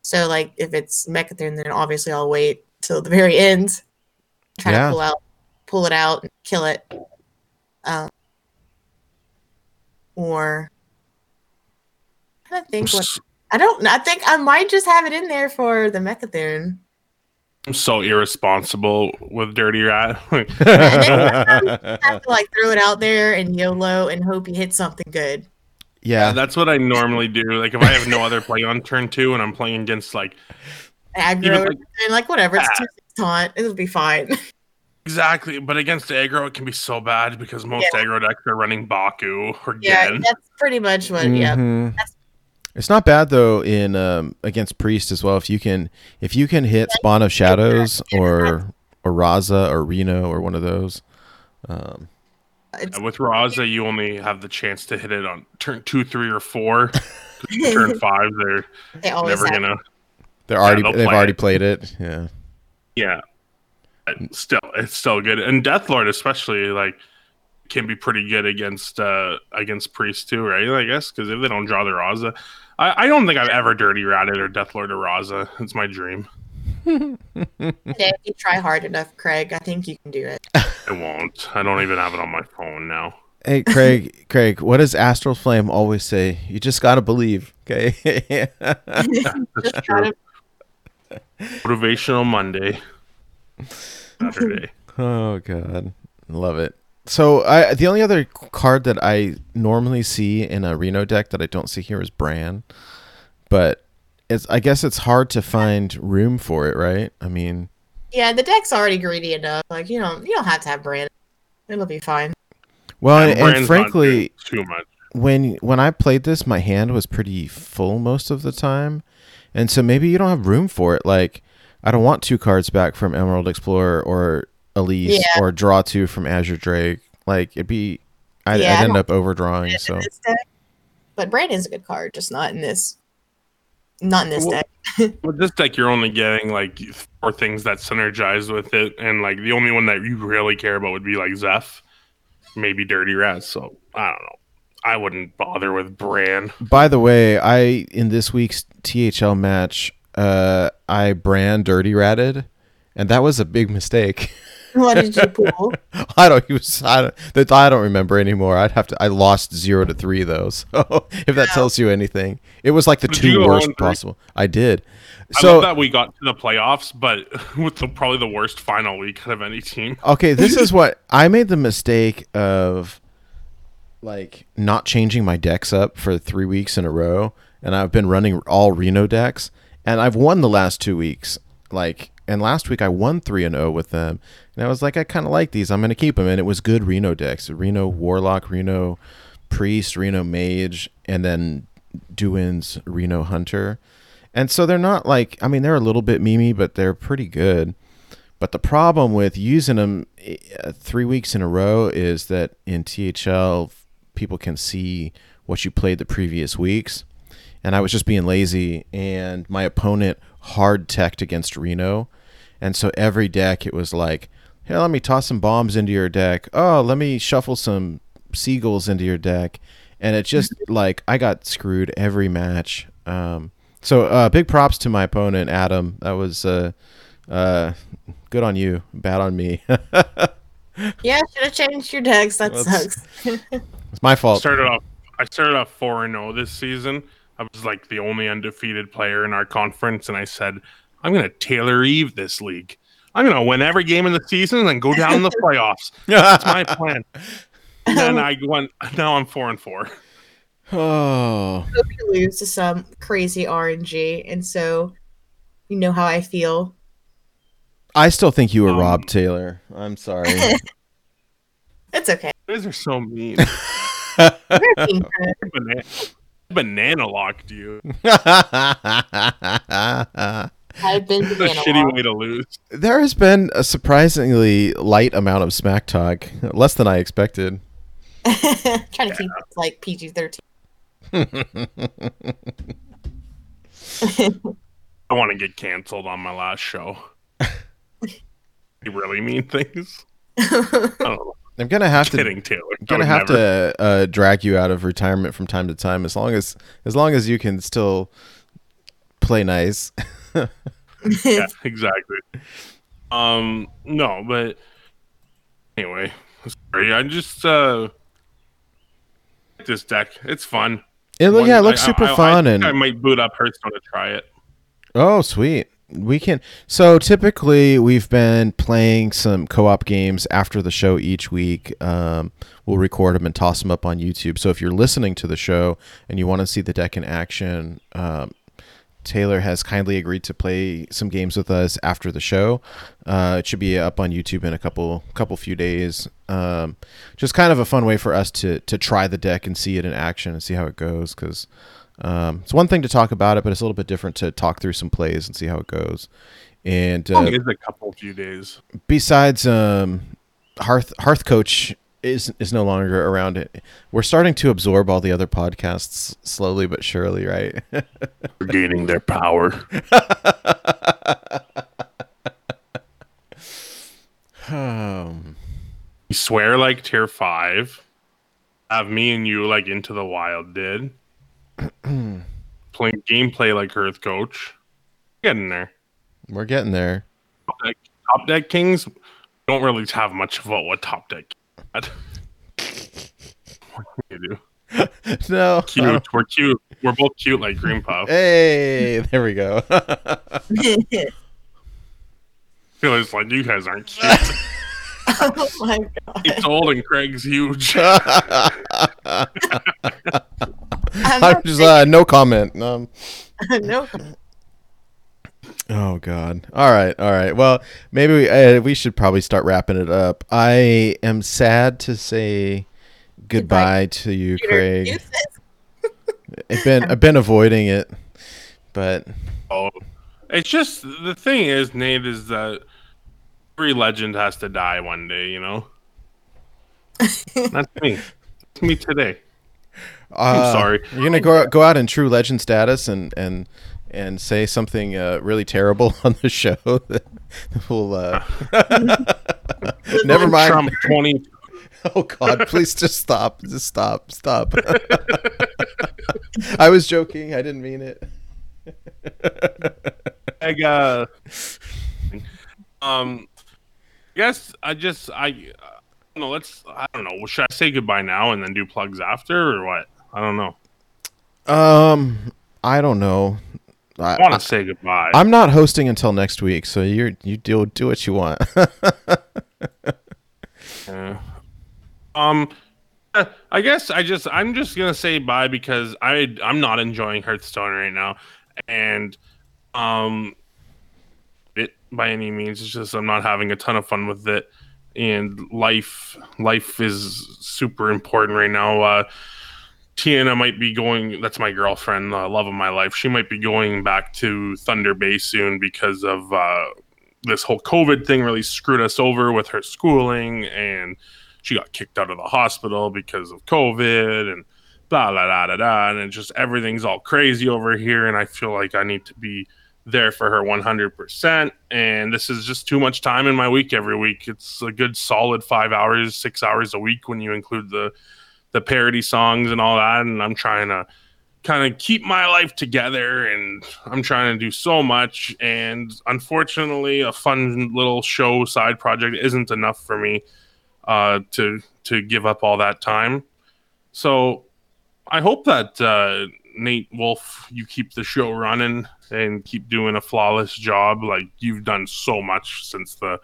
So like if it's Mecha'thun, then obviously I'll wait till the very end, try Yeah. to pull out, pull it out, and kill it. Um, or I don't think what I don't. I think I might just have it in there for the Mecha'thun. I'm so irresponsible with Dirty Rat. have to like throw it out there and YOLO and hope you hit something good. Yeah, That's what I normally do. Like if I have no other play on turn two and I'm playing against like Aggro like- and like whatever, it's Ah. two taunt. It'll be fine. exactly, but against aggro it can be so bad because most Yeah. aggro decks are running Baku or yeah, Genn. that's pretty much what. Yeah, Mhm. That's- It's not bad though in um, against priest as well. If you can if you can hit spawn of shadows or or Raza or Reno or one of those. Um, it's, With Raza, you only have the chance to hit it on turn two, three, or four. turn five, they're they always never have. gonna. they're already they'll they've play already it. played it. Yeah. Yeah, But still, it's still good. And Deathlord, especially, like can be pretty good against uh against Priest too, right? I guess because if they don't draw their Raza, I, I don't think I've ever dirty ratted or Deathlord or Raza. It's my dream. Yeah, if you try hard enough, Craig, I think you can do it. I won't. I don't even have it on my phone now. Hey Craig, Craig, what does Astral Flame always say? You just gotta believe, okay? Just try to. Motivational Monday, Saturday. oh god, love it. So I the only other card that I normally see in a Reno deck that I don't see here is Brann, but it's I guess it's hard to find room for it, right? I mean, Yeah, the deck's already greedy enough. Like you don't, you don't have to have Brandon. It'll be fine. well, And and, Brann's frankly, too much. when when I played this, my hand was pretty full most of the time, and so maybe you don't have room for it. Like, I don't want two cards back from Emerald Explorer or Elise Yeah. or draw two from Azure Drake. Like, it'd be, I'd, Yeah, I I'd end up overdrawing. So this deck. But Brandon's a good card, just not in this. Not in this Well, deck. With this deck, you're only getting like four things that synergize with it, and like the only one that you really care about would be like Zeph, maybe Dirty Rat. So I don't know. I wouldn't bother with Brann. By the way, I in this week's THL match, uh, I brand dirty ratted, and that was a big mistake. what did you pull? I don't. He was. I don't. I don't remember anymore. I'd have to. I lost zero to three though. So if that Wow. tells you anything, it was like the Did two worst possible. I did. I So love that we got to the playoffs, but with the, probably the worst final week of any team. okay, this is what I made the mistake of, like not changing my decks up for three weeks in a row, and I've been running all Reno decks, and I've won the last two weeks. Like, and last week I won three and zero with them, and I was like, I kind of like these. I'm gonna keep them, and it was good Reno decks: Reno Warlock, Reno Priest, Reno Mage, and then Duin's Reno Hunter. And so they're not like I mean they're a little bit memey, but they're pretty good. But the problem with using them uh, three weeks in a row is that in THL people can see what you played the previous weeks, and I was just being lazy, and my opponent hard teched against Reno, and so every deck it was like, hey, let me toss some bombs into your deck. Oh, let me shuffle some seagulls into your deck, and it just like I got screwed every match. Um, so uh, big props to my opponent Adam. That was uh, uh, good on you, bad on me. Yeah, should have changed your decks. That Well, sucks. it's my fault. started off I started off four and zero this season. I was like the only undefeated player in our conference, and I said I'm gonna Taylor Eve this league. I'm gonna win every game in the season and then go down in the playoffs. That's my plan. And then I went. Now I'm four and four. oh, hope you lose to some crazy RNG, and so you know how I feel. I still think you were Um, Rob Taylor. I'm sorry. It's okay. Those are so mean. You're being kind. banana, banana locked you. I've been It's a shitty way to lose. there has been a surprisingly light amount of smack talk, less than I expected. trying to keep it like PG thirteen. I want to get canceled on my last show. you really mean things? I don't know. I'm gonna have to Kidding, Taylor. I'm gonna have never. to uh, drag you out of retirement from time to time, as long as as long as you can still play nice. Yeah, exactly. Um, no, but anyway, sorry. I just uh, this deck. It's fun. It, loo- One- yeah, it looks I- super I- I fun, think and I might boot up Hearthstone to try it. Oh, sweet. We can. So typically, we've been playing some co-op games after the show each week. Um, we'll record them and toss them up on YouTube. So if you're listening to the show and you want to see the deck in action, um, Taylor has kindly agreed to play some games with us after the show. Uh, it should be up on YouTube in a couple couple few days. Um, just kind of a fun way for us to to try the deck and see it in action and see how it goes because. Um, it's one thing to talk about it, but it's a little bit different to talk through some plays and see how it goes. And uh, It is a couple few days. besides um, Hearth Hearth Coach is is no longer around. It we're starting to absorb all the other podcasts slowly but surely, right? gaining their power. um, You swear like tier five. Have me and you like into the wild did. Playing gameplay like Hearth Coach. Getting there. we're getting there. Top deck, top deck kings don't really have much about what top deck. Had. what can you do? no, Cute. We're cute. We're both cute like Green Puff. Hey, there we go. Feels like you guys aren't cute. oh my god! It's old and Craig's huge. I'm I'm just uh, no comment. Um, no. Oh God! All right, all right. Well, maybe we uh, we should probably start wrapping it up. I am sad to say goodbye, to you, Craig. I've been I've been avoiding it, but Oh, it's just the thing is, Nate, is that every legend has to die one day. You know, that's me. It's me today. uh, I'm sorry. You're gonna go go out in true legend status and and and say something uh, really terrible on the show that will. Uh, never mind. Trump twenty. Oh God! Please just stop. Just stop. Stop. I was joking. I didn't mean it. Like, uh, um, yes, I just I. Uh, no, let's. I don't know. Should I say goodbye now and then do plugs after, or what? I don't know. Um, I don't know. I, want to say goodbye. I'm not hosting until next week, so you you do do what you want. Yeah. Um, uh, I guess I just I'm just gonna say bye because I I'm not enjoying Hearthstone right now, and um, it by any means. It's just I'm not having a ton of fun with it, and life life is super important right now. Uh, Tiana might be going. That's my girlfriend, the love of my life. She might be going back to Thunder Bay soon because of uh, this whole COVID thing. Really screwed us over with her schooling, and she got kicked out of the hospital because of COVID, and blah blah blah blah. blah. And just everything's all crazy over here, and I feel like I need to be there for her 100%. And this is just too much time in my week every week. It's a good solid five hours, six hours a week when you include the the parody songs and all that. And I'm trying to kind of keep my life together and I'm trying to do so much. And unfortunately, a fun little show side project isn't enough for me uh, to to give up all that time. So I hope that uh, Nate Wolf, you keep the show running and keep doing a flawless job. Like you've done so much since the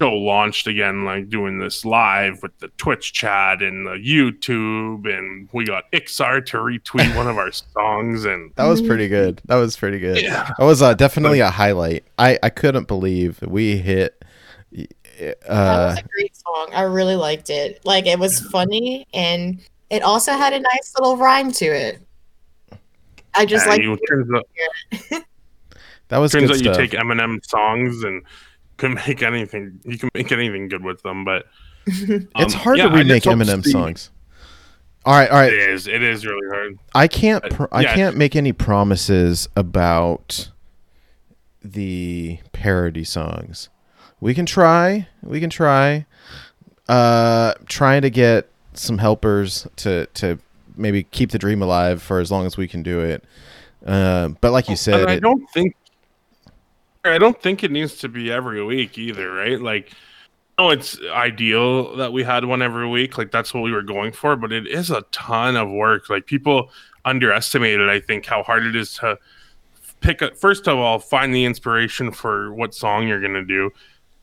show launched again, like doing this live with the Twitch chat and the YouTube, and we got Iksar to retweet one of our songs, and That was pretty good. That was pretty good. Yeah. That was uh, definitely a highlight. I I couldn't believe we hit. That Uh, was a great song. I really liked it. Like it was funny and it also had a nice little rhyme to it. I just uh, like you turns out, that was turns good out you take Eminem songs and can make anything. You can make anything good with them, but it's um, hard yeah, to remake Eminem Steve- songs. All right, all right. It is. It is really hard. I can't. Pr- I yeah. can't make any promises about the parody songs. We can try. We can try. Uh, trying to get some helpers to to maybe keep the dream alive for as long as we can do it. Uh, but like you said, I it- don't think I don't think it needs to be every week either, right? Like no, it's ideal that we had one every week. Like that's what we were going for, but it is a ton of work. Like people underestimated, I think, how hard it is to pick up first of all, find the inspiration for what song you're gonna do,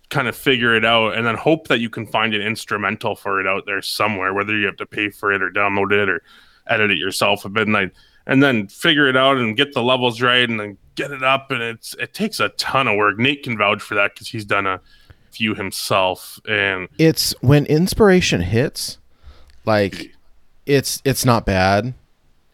kind of figure it out, and then hope that you can find an instrumental for it out there somewhere, whether you have to pay for it or download it or edit it yourself at midnight and then figure it out and get the levels right and then get it up. And it's it takes a ton of work. Nate can vouch for that because he's done a few himself. And it's when inspiration hits like it's it's not bad.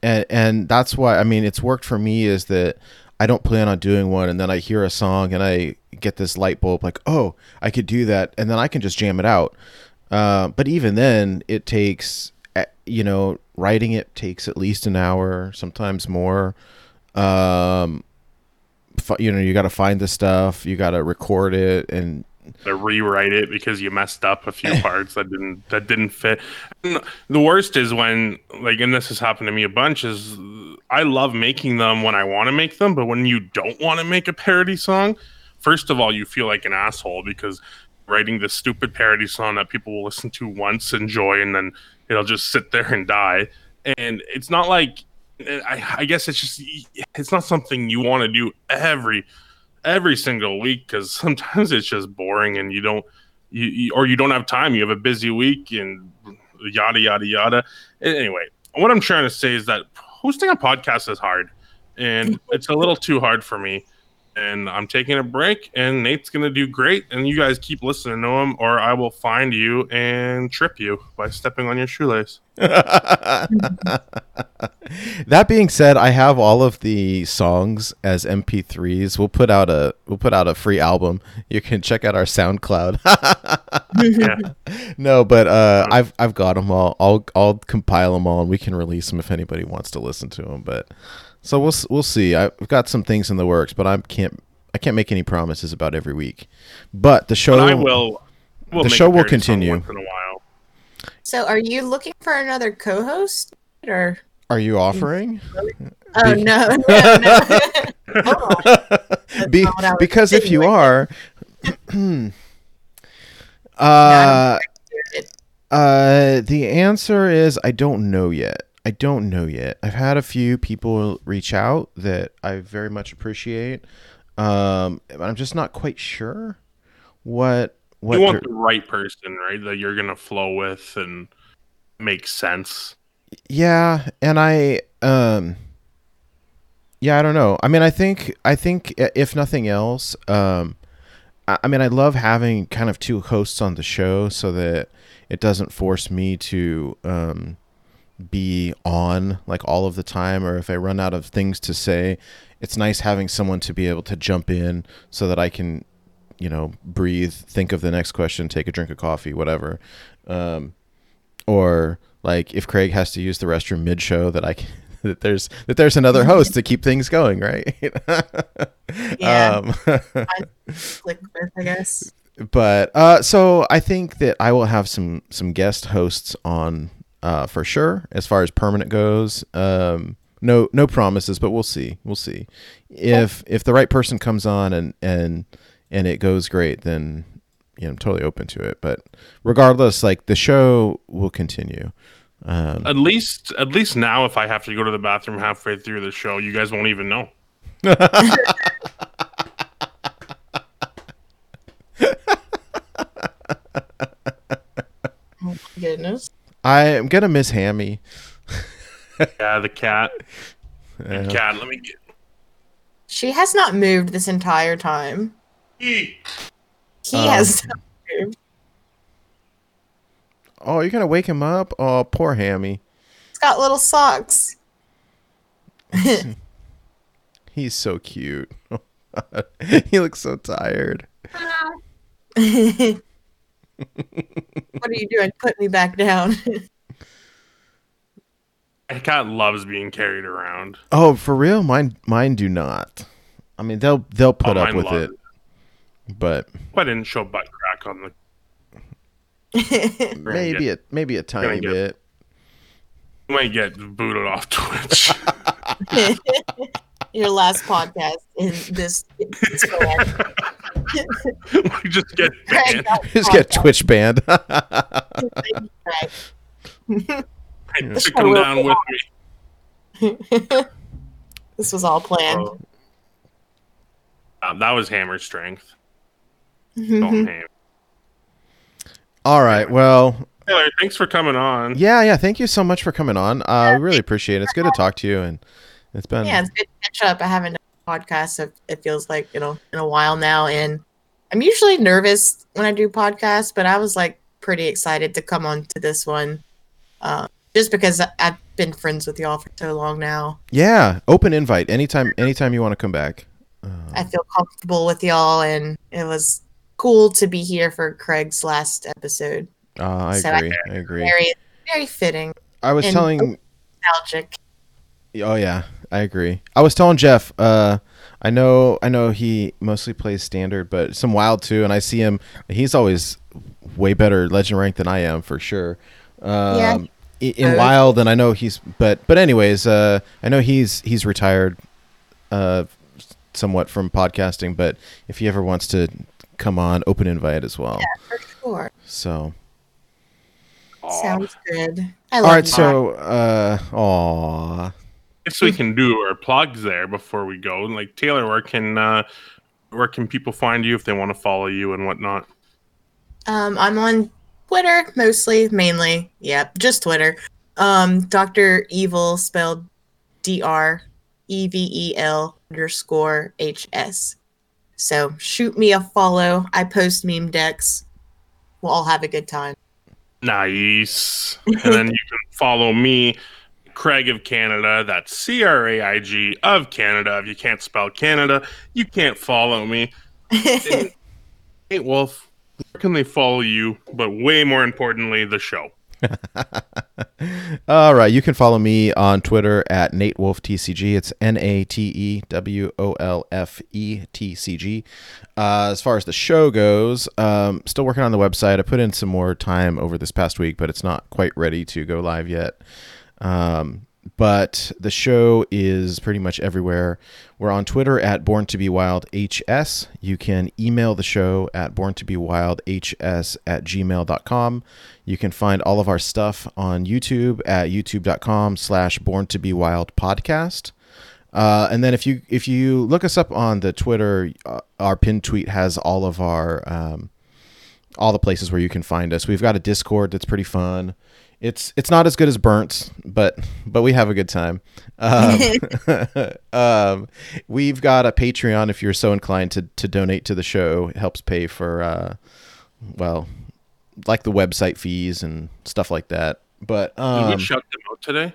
And and that's why i mean it's worked for me is that i don't plan on doing one and then i hear a song and i get this light bulb like oh i could do that. And then i can just jam it out. Uh, but even then it takes you know writing it takes at least an hour sometimes more. Um you know you got to find the stuff you got to record it and to rewrite it because you messed up a few parts that didn't that didn't fit. And the worst is when like and this has happened to me a bunch is i love making them when i want to make them but when you don't want to make a parody song first of all you feel like an asshole because writing this stupid parody song that people will listen to once enjoy and then it'll just sit there and die. And it's not like I, I guess it's just it's not something you want to do every every single week because sometimes it's just boring and you don't you, you or you don't have time. You have a busy week and yada yada yada. Anyway what i'm trying to say is that hosting a podcast is hard and it's a little too hard for me and i'm taking a break and nate's gonna do great and you guys keep listening to him or i will find you and trip you by stepping on your shoelace that being said, I have all of the songs as MP3s. We'll put out a we'll put out a free album. You can check out our SoundCloud. yeah no, but uh, I've I've got them all. I'll I'll compile them all, and we can release them if anybody wants to listen to them. But so we'll we'll see. I've got some things in the works, but I can't I can't make any promises about every week. But the show but i will we'll The show will continue. once in a while So are you looking for another co-host or Are you offering? Oh Be- no, no, no. Hold. Be- not what I was because if you are, uh, uh, the answer is I don't know yet. I don't know yet. I've had a few people reach out that I very much appreciate. Um, but I'm just not quite sure what what. you want the right person, right? That you're gonna flow with and make sense. yeah, and I um. Yeah, I don't know. I mean, I think I think if nothing else, um, I I mean, I love having kind of two hosts on the show so that it doesn't force me to um, be on like all of the time, or if I run out of things to say, it's nice having someone to be able to jump in so that I can, you know, breathe, think of the next question, take a drink of coffee, whatever. Um, or like if Craig has to use the restroom mid-show, that I can. That there's that there's another host to keep things going, right? Yeah. Um, Click with, I guess. but uh, so I think that I will have some some guest hosts on uh, for sure as far as permanent goes. Um, no no promises, but we'll see. We'll see if if the right person comes on and and and it goes great, then you know I'm totally open to it. But regardless, like the show will continue. Um, At least, at least now, if I have to go to the bathroom halfway through the show, you guys won't even know. Oh my goodness. I am gonna miss Hammy. Yeah, the cat. Yeah. Cat. Let me get. She has not moved this entire time. Eee. He Oh. has not moved. Oh, you're gonna wake him up? Oh, poor Hammy. He's got little socks. He's so cute. Oh he looks so tired. What are you doing? Put me back down. The cat loves being carried around. Oh, for real? Mine, mine do not. I mean, they'll they'll put Oh, up with love it, but I didn't show butt crack on the. maybe a maybe a tiny get- bit. You might get booted off Twitch. Your last podcast in this. This format. we just get banned. Just get Twitch banned. Right, to come down with me. this was all planned. bro. Um, that was hammer strength. Mm-hmm. Don't. All right. Well, Taylor, thanks for coming on. yeah, yeah. Thank you so much for coming on. Uh, we really appreciate it. It's good to talk to you, and it's been yeah, it's good to catch up. I haven't done a podcast. It feels like you know in a while now, and I'm usually nervous when I do podcasts, but I was like pretty excited to come on to this one, uh, just because I- I've been friends with y'all for so long now. yeah. Open invite anytime. Anytime you want to come back. I feel comfortable with y'all, and it was cool to be here for Craig's last episode. Uh, I So I- agree. I agree. Very, very fitting, I was telling. nostalgic. Oh yeah, I agree. I was telling Jeff. Uh, I know. I know he mostly plays standard, but some wild too. And I see him. He's always way better legend rank than I am for sure. Um, Yeah. In wild, and I know he's. But but anyways, uh, I know he's he's retired, uh, somewhat from podcasting. But if he ever wants to come on, open invite as well. Yeah, for sure, So sounds good. I all love right. you. So uh, aw. Guess we can do our plugs there before we go. And Like Taylor, where can uh, where can people find you if they want to follow you and whatnot? Um, I'm on Twitter mostly, mainly. Yeah, just Twitter. Um, Doctor Evil spelled D R E V E L underscore H S. So shoot me a follow. I post meme decks. We'll all have a good time. Nice. and then you can follow me, Craig of Canada. That's C R A I G of Canada. If you can't spell Canada, you can't follow me. Hey, Wolf, where can they follow you? But way more importantly, the show. All right, you can follow me on Twitter at Nate Wolf TCG. It's N A T E W O L F E T C G. Uh, as far as the show goes, um, still working on the website. I put in some more time over this past week, but it's not quite ready to go live yet. Um, but the show is pretty much everywhere. We're on Twitter at Born to Be Wild HS. You can email the show at born to be wild hs at gmail.com. You can find all of our stuff on YouTube at youtube.com slash born to be wild podcast. Uh, and then if you if you look us up on the Twitter, uh, our pinned tweet has all of our um, all the places where you can find us. We've got a Discord that's pretty fun. It's it's not as good as Burnt's, but but we have a good time. Um, um, we've got a Patreon if you're so inclined to to donate to the show. It helps pay for uh, well, like the website fees and stuff like that. But Did um, we shut them out today?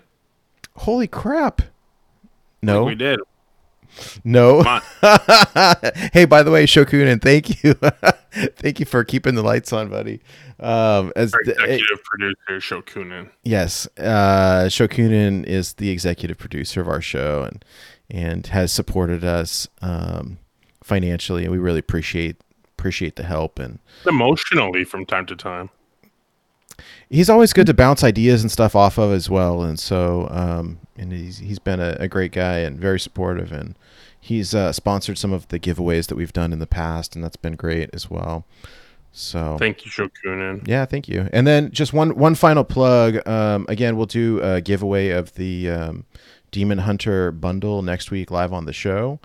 holy crap! I think No, we did. No. Hey, by the way, Shokunin, thank you, thank you for keeping the lights on, buddy. Um, as Our the, executive producer, Shokunin. yes, uh, Shokunin is the executive producer of our show and and has supported us um, financially, and we really appreciate appreciate the help. And Emotionally from time to time. He's always good to bounce ideas and stuff off of as well. And so, um, and he's he's been a, a great guy and very supportive, and he's uh, sponsored some of the giveaways that we've done in the past, and that's been great as well. So Thank you, Shokunin. yeah, thank you. And then just one one final plug. Um, again, we'll do a giveaway of the um, Demon Hunter bundle next week live on the show.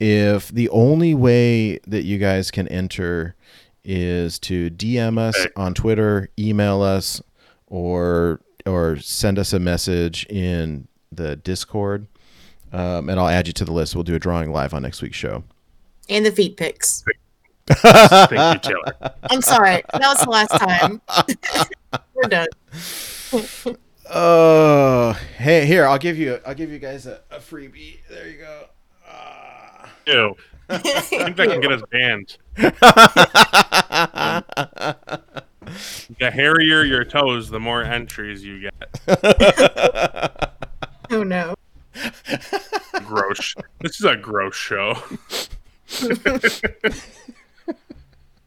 If the only way that you guys can enter is to DM us Okay. on Twitter, email us, or or send us a message in the Discord, um, and I'll add you to the list. We'll do a drawing live on next week's show. And the feet pics. Thank you, Taylor. I'm sorry. That was the last time. We're done. Oh, hey, here I'll give you I'll give you guys a, a freebie. There you go. Ah. Ew. I think that can get us banned. The hairier your toes, the more entries you get. oh no. Gross. This is a gross show.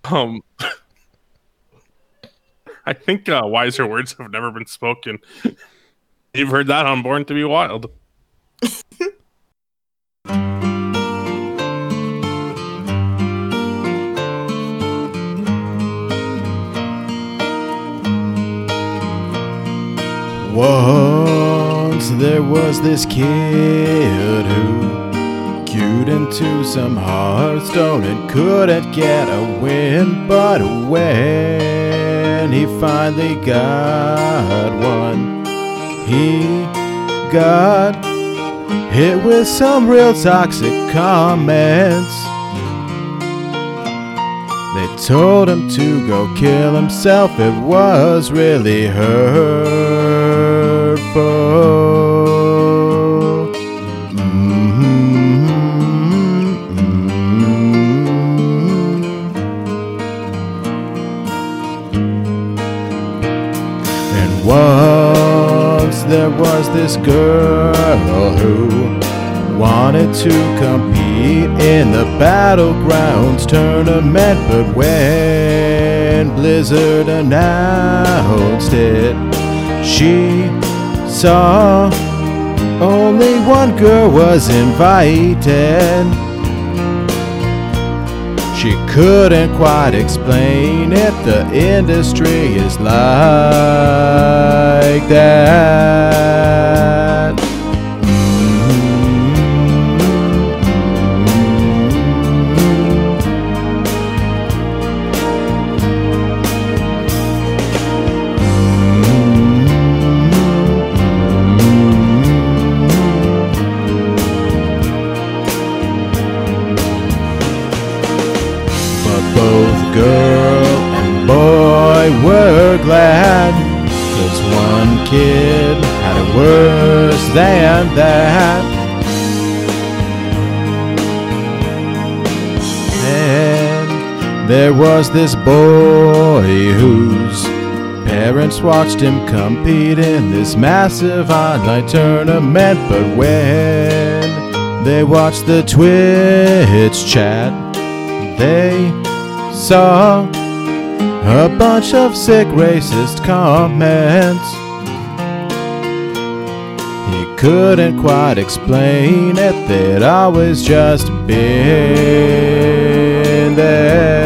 um, I think uh, wiser words have never been spoken. You've heard that on Born to Be Wild. Once there was this kid who queued into some Hearthstone and couldn't get a win. But when he finally got one, he got hit with some real toxic comments. They told him to go kill himself. It was really hurtful. And once there was this girl who wanted to compete in the Battlegrounds tournament, but when Blizzard announced it, she saw only one girl was invited. She couldn't quite explain it. The industry is like that. Boy were glad. Cause one kid had it worse than that. And there was this boy whose parents watched him compete in this massive online tournament. But when they watched the Twitch chat, they saw a bunch of sick racist comments. He couldn't quite explain it, they'd always just been there.